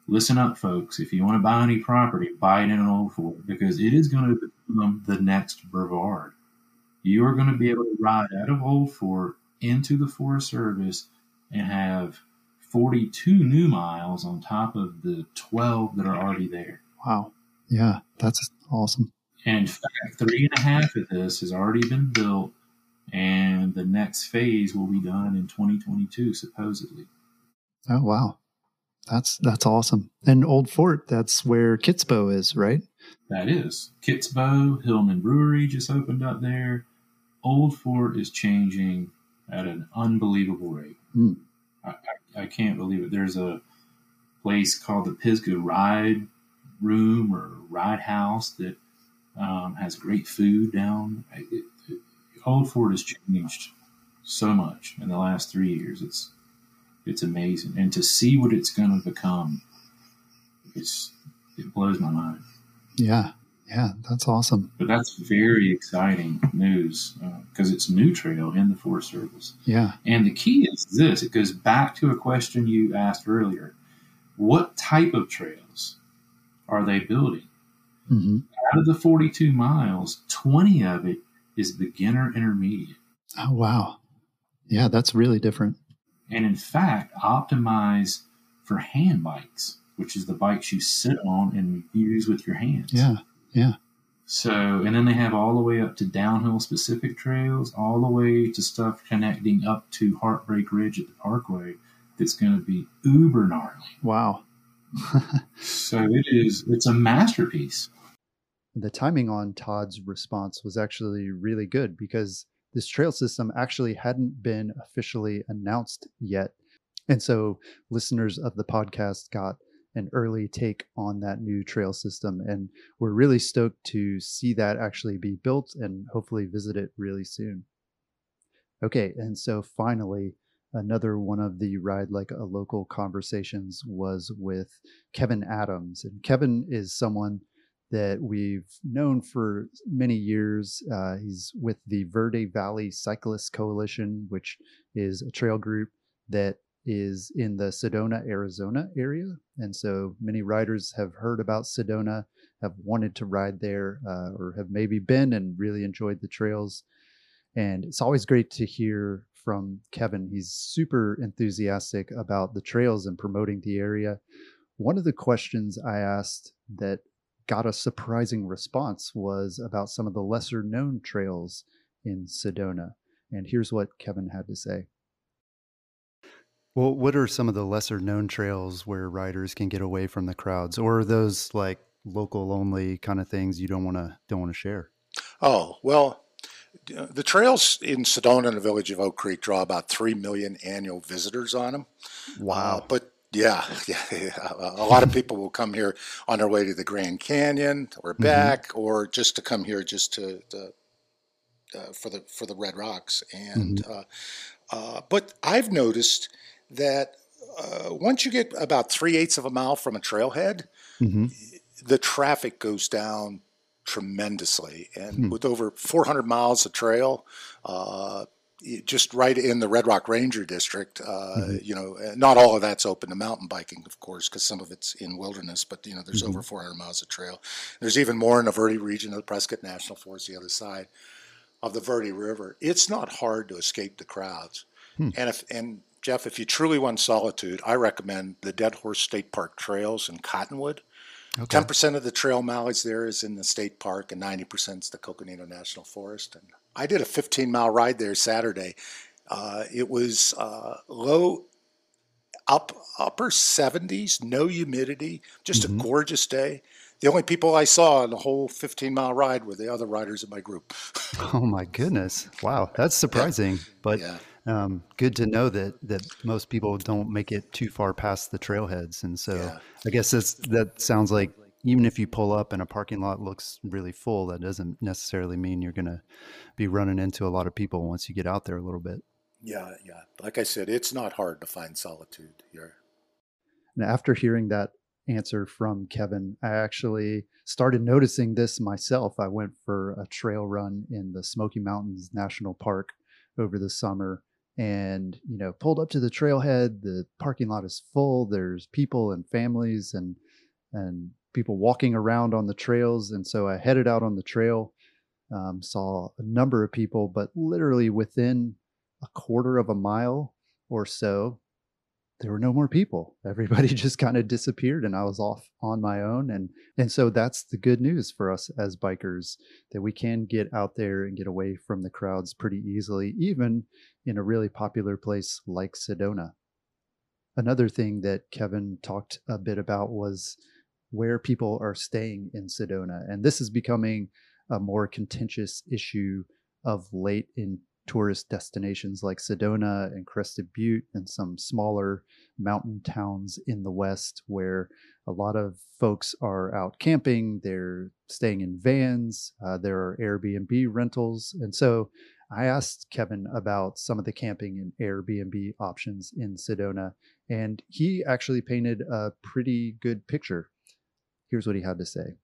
listen up, folks. If you want to buy any property, buy it in an old fort because it is going to become the next Brevard. You are going to be able to ride out of Old Fort into the Forest Service and have 42 new miles on top of the 12 that are already there. Wow. Yeah, that's awesome. And in fact, three and a half of this has already been built, and the next phase will be done in 2022, supposedly. Oh wow, that's that's awesome. And Old Fort, that's where Kitsbow is, right? That is Kitsbow Hillman Brewery just opened up there. Old Fort is changing at an unbelievable rate. Mm. I, I, I can't believe it. There's a place called the Pisgah Ride Room or Ride House that um, has great food down. It, it, Old Fort has changed so much in the last three years. It's it's amazing, and to see what it's going to become, it's it blows my mind. Yeah, yeah, that's awesome. But that's very exciting news because uh, it's new trail in the Forest Service. Yeah, and the key is this: it goes back to a question you asked earlier. What type of trails are they building? Mm-hmm. Out of the 42 miles, 20 of it is beginner intermediate. Oh, wow. Yeah, that's really different. And in fact, optimize for hand bikes, which is the bikes you sit on and use with your hands. Yeah, yeah. So, and then they have all the way up to downhill specific trails, all the way to stuff connecting up to Heartbreak Ridge at the Parkway that's going to be uber gnarly. Wow. so it is, it's a masterpiece the timing on Todd's response was actually really good because this trail system actually hadn't been officially announced yet. And so listeners of the podcast got an early take on that new trail system. And we're really stoked to see that actually be built and hopefully visit it really soon. Okay, and so finally, another one of the Ride Like a Local conversations was with Kevin Adams. And Kevin is someone that we've known for many years. Uh, he's with the Verde Valley Cyclists Coalition, which is a trail group that is in the Sedona, Arizona area. And so many riders have heard about Sedona, have wanted to ride there, uh, or have maybe been and really enjoyed the trails. And it's always great to hear from Kevin. He's super enthusiastic about the trails and promoting the area. One of the questions I asked that got a surprising response was about some of the lesser known trails in Sedona. And here's what Kevin had to say. Well, what are some of the lesser known trails where riders can get away from the crowds or those like local only kind of things you don't want to don't want to share? Oh, well, the trails in Sedona and the village of Oak Creek draw about 3 million annual visitors on them. Wow. Uh, but yeah, yeah, a lot of people will come here on their way to the Grand Canyon or Mm-hmm. back, or just to come here just to, to uh, for the for the Red Rocks. And Mm-hmm. uh, uh, but I've noticed that uh, once you get about three eighths of a mile from a trailhead, hmm the traffic goes down tremendously. And Hmm. with over 400 miles of trail, uh, just right in the Red Rock Ranger District, uh, Mhm. you know, not all of that's open to mountain biking, of course, because some of it's in wilderness, but, you know, there's over 400 miles of trail. There's even more in the Verde region of the Prescott National Forest, the other side of the Verde River. It's not hard to escape the crowds. Hmm. And if, and Jeff, if you truly want solitude, I recommend the Dead Horse State Park trails in Cottonwood. Okay. Ten percent of the trail mileage there is in the state park, and ninety percent is the Coconino National Forest. And I did a 15 mile ride there Saturday. Uh, it was uh, low, up upper 70s, no humidity, just Mhm. a gorgeous day. The only people I saw on the whole 15 mile ride were the other riders in my group. Oh my goodness. Wow. That's surprising. But yeah, um, good to know that that most people don't make it too far past the trailheads. And so Yeah. I guess that's that sounds like even if you pull up and a parking lot looks really full, that doesn't necessarily mean you're gonna be running into a lot of people once you get out there a little bit. yeah, yeah. Like I said, it's not hard to find solitude here. And after hearing that answer from Kevin, I actually started noticing this myself. I went for a trail run in the Smoky Mountains National Park over the summer and, you know, pulled up to the trailhead. The parking lot is full. There's people and families and and people walking around on the trails. And so I headed out on the trail, um, saw a number of people, but literally within a quarter of a mile or so, there were no more people. Everybody just kind of disappeared and I was off on my own and and so that's the good news for us as bikers that we can get out there and get away from the crowds pretty easily even in a really popular place like Sedona. Another thing that Kevin talked a bit about was where people are staying in Sedona and this is becoming a more contentious issue of late in tourist destinations like Sedona and Crested Butte and some smaller mountain towns in the west where a lot of folks are out camping, they're staying in vans, uh, there are Airbnb rentals. And so I asked Kevin about some of the camping and Airbnb options in Sedona, and he actually painted a pretty good picture. Here's what he had to say.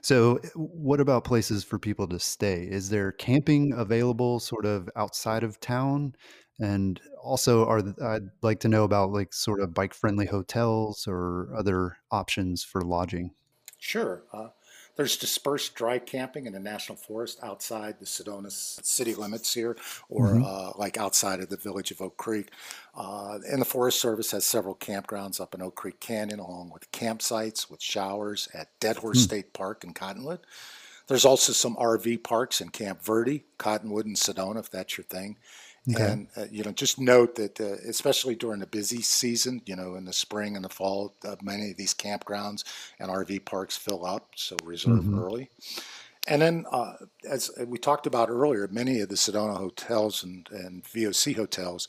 So, what about places for people to stay? Is there camping available sort of outside of town? And also, are I'd like to know about like sort of bike friendly hotels or other options for lodging. Sure. Uh, there's dispersed dry camping in the national forest outside the Sedona city limits here, or Mhm. uh, like outside of the village of Oak Creek. Uh, and the Forest Service has several campgrounds up in Oak Creek Canyon, along with campsites with showers at Dead Horse Hmm. State Park in Cottonwood. There's also some RV parks in Camp Verde, Cottonwood, and Sedona, if that's your thing. Okay. And uh, you know, just note that, uh, especially during the busy season, you know, in the spring and the fall, uh, many of these campgrounds and RV parks fill up, so reserve Mhm. early. And then, uh, as we talked about earlier, many of the Sedona hotels and, and VOC hotels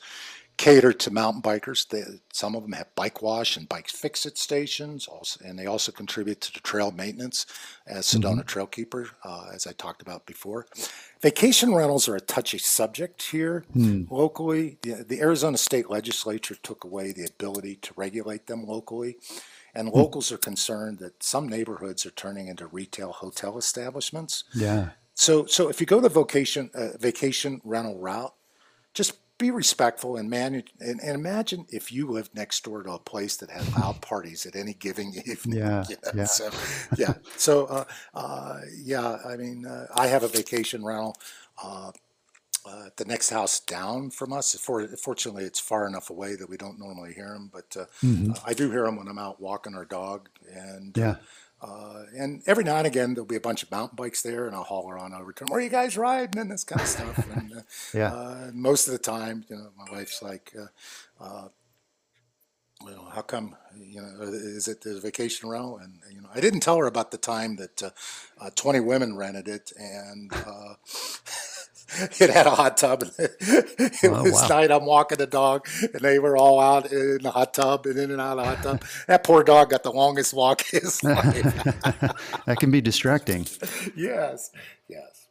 cater to mountain bikers. They, some of them have bike wash and bike fix it stations, also, and they also contribute to the trail maintenance as Sedona Trailkeeper, uh, as I talked about before. Vacation rentals are a touchy subject here Hmm. locally. The, the Arizona State Legislature took away the ability to regulate them locally. And locals are concerned that some neighborhoods are turning into retail hotel establishments. Yeah. So, so if you go the vocation uh, vacation rental route, just be respectful and manage. And, and imagine if you lived next door to a place that had loud parties at any given evening. Yeah, you know, yeah. So, yeah. So, uh, uh, yeah. I mean, uh, I have a vacation rental. Uh, uh, the next house down from us. For, fortunately, it's far enough away that we don't normally hear them, but uh, Mhm. I do hear them when I'm out walking our dog. And Yeah. Uh, and every now and again, there'll be a bunch of mountain bikes there, and I'll holler her on over to them. Where are you guys riding and this kind of stuff? And, uh, Yeah. uh, most of the time, you know, my wife's like, uh, uh, you know, how come, you know, is it the vacation rental? And, you know, I didn't tell her about the time that uh, uh, 20 women rented it and uh, it had a hot tub. And it Oh, was wow. night, I'm walking the dog and they were all out in the hot tub and in and out of the hot tub. That poor dog got the longest walk his life. that can be distracting. yes, yes,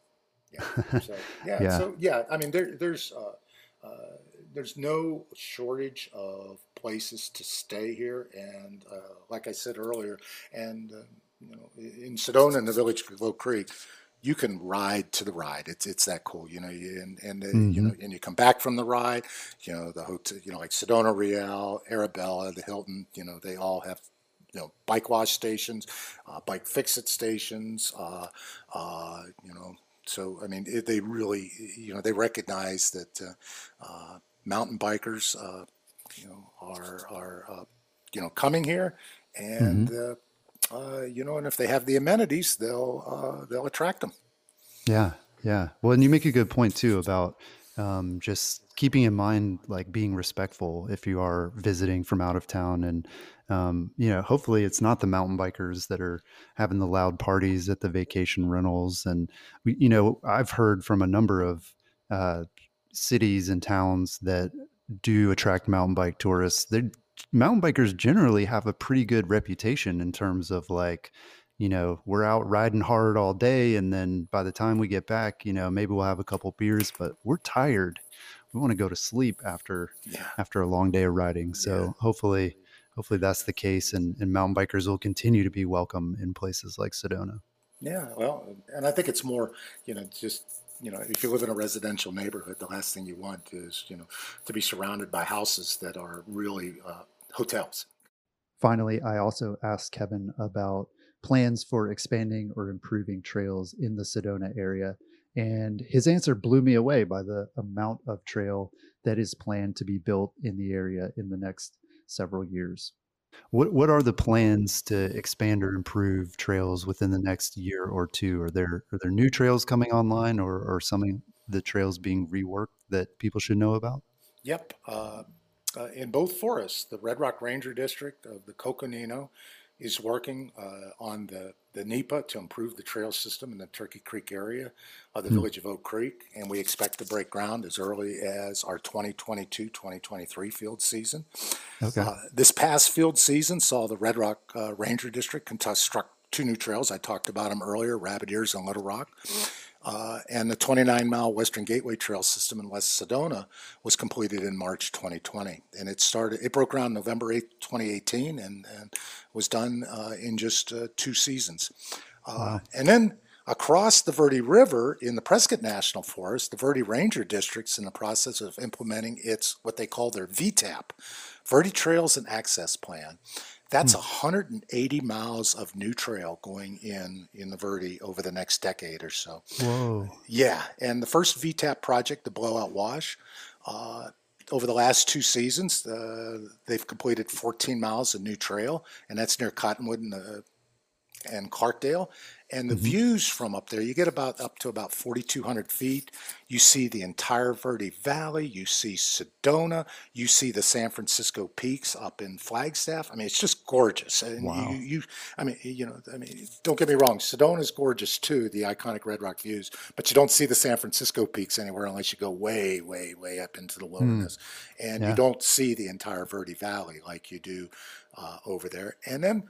yeah. So yeah, Yeah. so yeah. I mean, there, there's uh, uh, there's no shortage of places to stay here, and uh, like I said earlier, and uh, you know, in Sedona, in the village of Oak Creek. You can ride to the ride. It's it's that cool, you know. you- And and uh, you know, and you come back from the ride. You know, the hotel, you know, like Sedona Real, Arabella, the Hilton. You know, they all have you know bike wash stations, uh, bike fix it stations. Uh, uh, you know, so I mean, it, they really you know they recognize that uh, uh, mountain bikers uh, you know are are uh, you know coming here and. Uh, uh, you know, and if they have the amenities, they'll uh, they'll attract them. Yeah, yeah. Well, and you make a good point too about um, just keeping in mind like being respectful if you are visiting from out of town, and um, you know, hopefully it's not the mountain bikers that are having the loud parties at the vacation rentals. And we, you know, I've heard from a number of uh, cities and towns that do attract mountain bike tourists. They mountain bikers generally have a pretty good reputation in terms of like you know, we're out riding hard all day. And then by the time we get back, you know, maybe we'll have a couple beers, but we're tired. We want to go to sleep after, Yeah. after a long day of riding. So hopefully, hopefully that's the case. And, and mountain bikers will continue to be welcome in places like Sedona. Yeah, well, and I think it's more, you know, just you know, if you live in a residential neighborhood, the last thing you want is, you know, to be surrounded by houses that are really uh, hotels. Finally, I also asked Kevin about plans for expanding or improving trails in the Sedona area. And his answer blew me away by the amount of trail that is planned to be built in the area in the next several years. What what are the plans to expand or improve trails within the next year or two? Are there are there new trails coming online or or some the trails being reworked that people should know about? Yep. Uh, uh, in both forests, the Red Rock Ranger District of the Coconino is working uh, on the, the NEPA to improve the trail system in the Turkey Creek area of the Hmm. village of Oak Creek. And we expect to break ground as early as our 2022 2023 field season. Okay. Uh, this past field season saw the Red Rock uh, Ranger District construct two new trails. I talked about them earlier, Rabbit Ears and Little Rock. Uh, and the 29 mile Western Gateway Trail system in West Sedona was completed in March 2020. And it started, it broke ground November 8, 2018, and, and was done uh, in just uh, two seasons. Uh, And then across the Verde River in the Prescott National Forest, the Verde Ranger District's in the process of implementing its what they call their VTAP, Verde Trails and Access Plan. That's 180 miles of new trail going in in the Verde over the next decade or so. Whoa. Yeah, and the first VTAP project, the Blowout Wash, uh, over the last two seasons, uh, they've completed 14 miles of new trail, and that's near Cottonwood and, uh, and Clarkdale. And the mm-hmm. views from up there, you get about up to about 4,200 feet. You see the entire Verde Valley. You see Sedona. You see the San Francisco Peaks up in Flagstaff. I mean, it's just gorgeous. And Wow. you, you, I mean, you know, I mean, don't get me wrong. Sedona is gorgeous too, the iconic Red Rock views. But you don't see the San Francisco Peaks anywhere unless you go way, way, way up into the hmm. wilderness, and Yeah. you don't see the entire Verde Valley like you do uh, over there. And then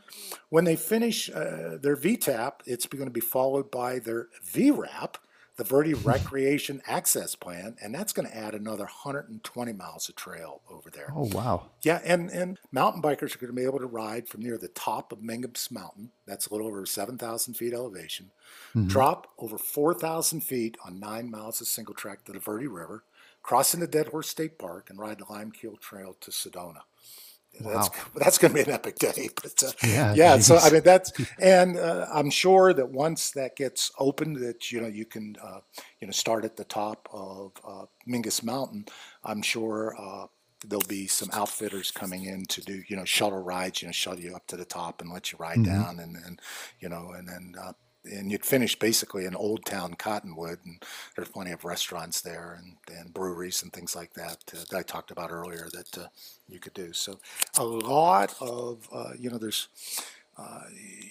when they finish uh, their VTAP, it's going to be followed by their VRAP, the Verde Recreation Access Plan, and that's going to add another 120 miles of trail over there. Oh wow. Yeah, and, and mountain bikers are going to be able to ride from near the top of Mingus Mountain. That's a little over 7,000 feet elevation. Mhm. Drop over 4,000 feet on nine miles of single track to the Verde River, cross into Dead Horse State Park, and ride the Lime Kiln Trail to Sedona. That's Wow. that's going to be an epic day. But uh, Yeah, yeah. So I mean that's and uh, I'm sure that once that gets opened, that you know you can uh, you know start at the top of uh, Mingus Mountain. I'm sure uh, there'll be some outfitters coming in to do you know shuttle rides, you know, shuttle you up to the top and let you ride Mhm. down, and and you know, and then. Uh, and you'd finish basically in Old Town Cottonwood, and there's plenty of restaurants there and, and breweries and things like that uh, that I talked about earlier that uh, you could do. So, a lot of uh, you know, there's uh,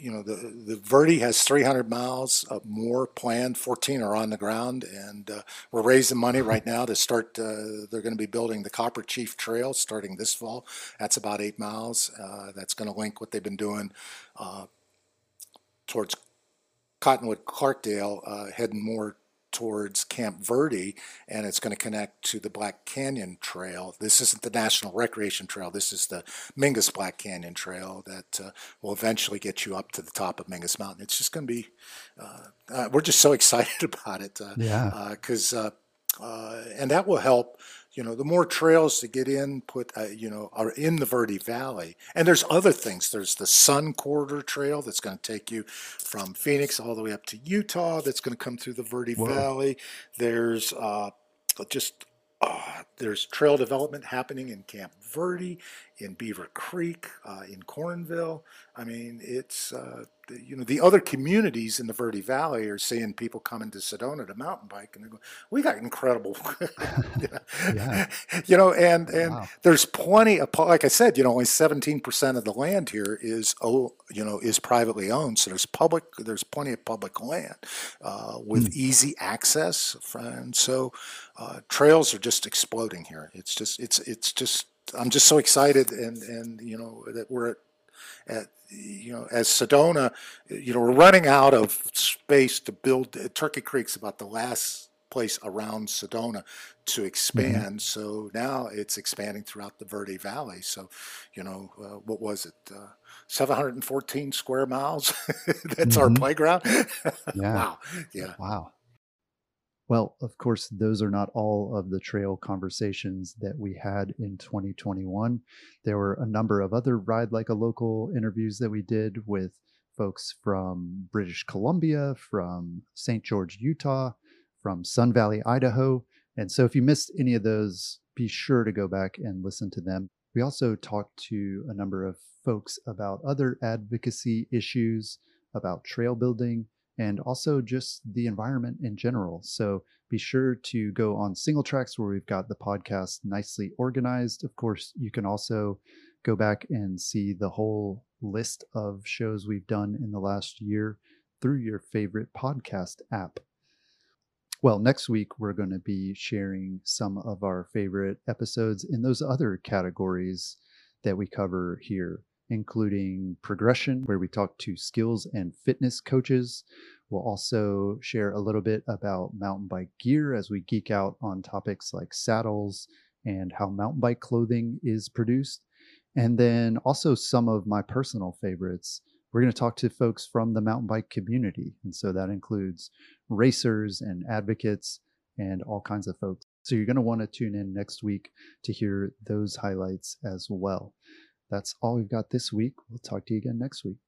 you know, the the Verde has 300 miles uh, more planned. 14 are on the ground, and uh, we're raising money right now to start. Uh, they're going to be building the Copper Chief Trail starting this fall. That's about eight miles. Uh, that's going to link what they've been doing uh, towards Cottonwood Clarkdale, uh, heading more towards Camp Verde, and it's going to connect to the Black Canyon Trail. This isn't the National Recreation Trail. This is the Mingus Black Canyon Trail that uh, will eventually get you up to the top of Mingus Mountain. It's just going to be, uh, uh, we're just so excited about it. Uh, Yeah. Because, uh, uh, and that will help. You know, the more trails to get in, put uh, you know, are in the Verde Valley, and there's other things. There's the Sun Corridor Trail that's going to take you from Phoenix all the way up to Utah. That's going to come through the Verde Whoa. Valley. There's uh, just uh, there's trail development happening in Camp Verde, in Beaver Creek, uh, in Cornville. I mean, it's uh, you know the other communities in the Verde Valley are seeing people coming to Sedona to mountain bike, and they go, "We got incredible," you know, Yeah. you know, and and Wow. there's plenty of like I said, you know, only 17% of the land here is oh, you know, is privately owned. So there's public, there's plenty of public land uh, with easy access, and so uh, trails are just exploding here. It's just, it's, it's just, I'm just so excited, and and you know that we're at, at you know as Sedona, you know, we're running out of space to build. Turkey Creek's about the last place around Sedona to expand. So now it's expanding throughout the Verde Valley. So, you know, uh, what was it? Uh, 714 square miles. That's our Mhm. playground. Yeah. wow. Yeah. Wow. Well, of course, those are not all of the trail conversations that we had in 2021. There were a number of other Ride Like a Local interviews that we did with folks from British Columbia, from St. George, Utah, from Sun Valley, Idaho. And so if you missed any of those, be sure to go back and listen to them. We also talked to a number of folks about other advocacy issues, about trail building, and also just the environment in general. So be sure to go on Singletracks where we've got the podcast nicely organized. Of course, you can also go back and see the whole list of shows we've done in the last year through your favorite podcast app. Well, next week we're going to be sharing some of our favorite episodes in those other categories that we cover here, including progression, where we talk to skills and fitness coaches. We'll also share a little bit about mountain bike gear as we geek out on topics like saddles and how mountain bike clothing is produced. And then also some of my personal favorites. We're going to talk to folks from the mountain bike community. And so that includes racers and advocates and all kinds of folks. So you're going to want to tune in next week to hear those highlights as well. That's all we've got this week. We'll talk to you again next week.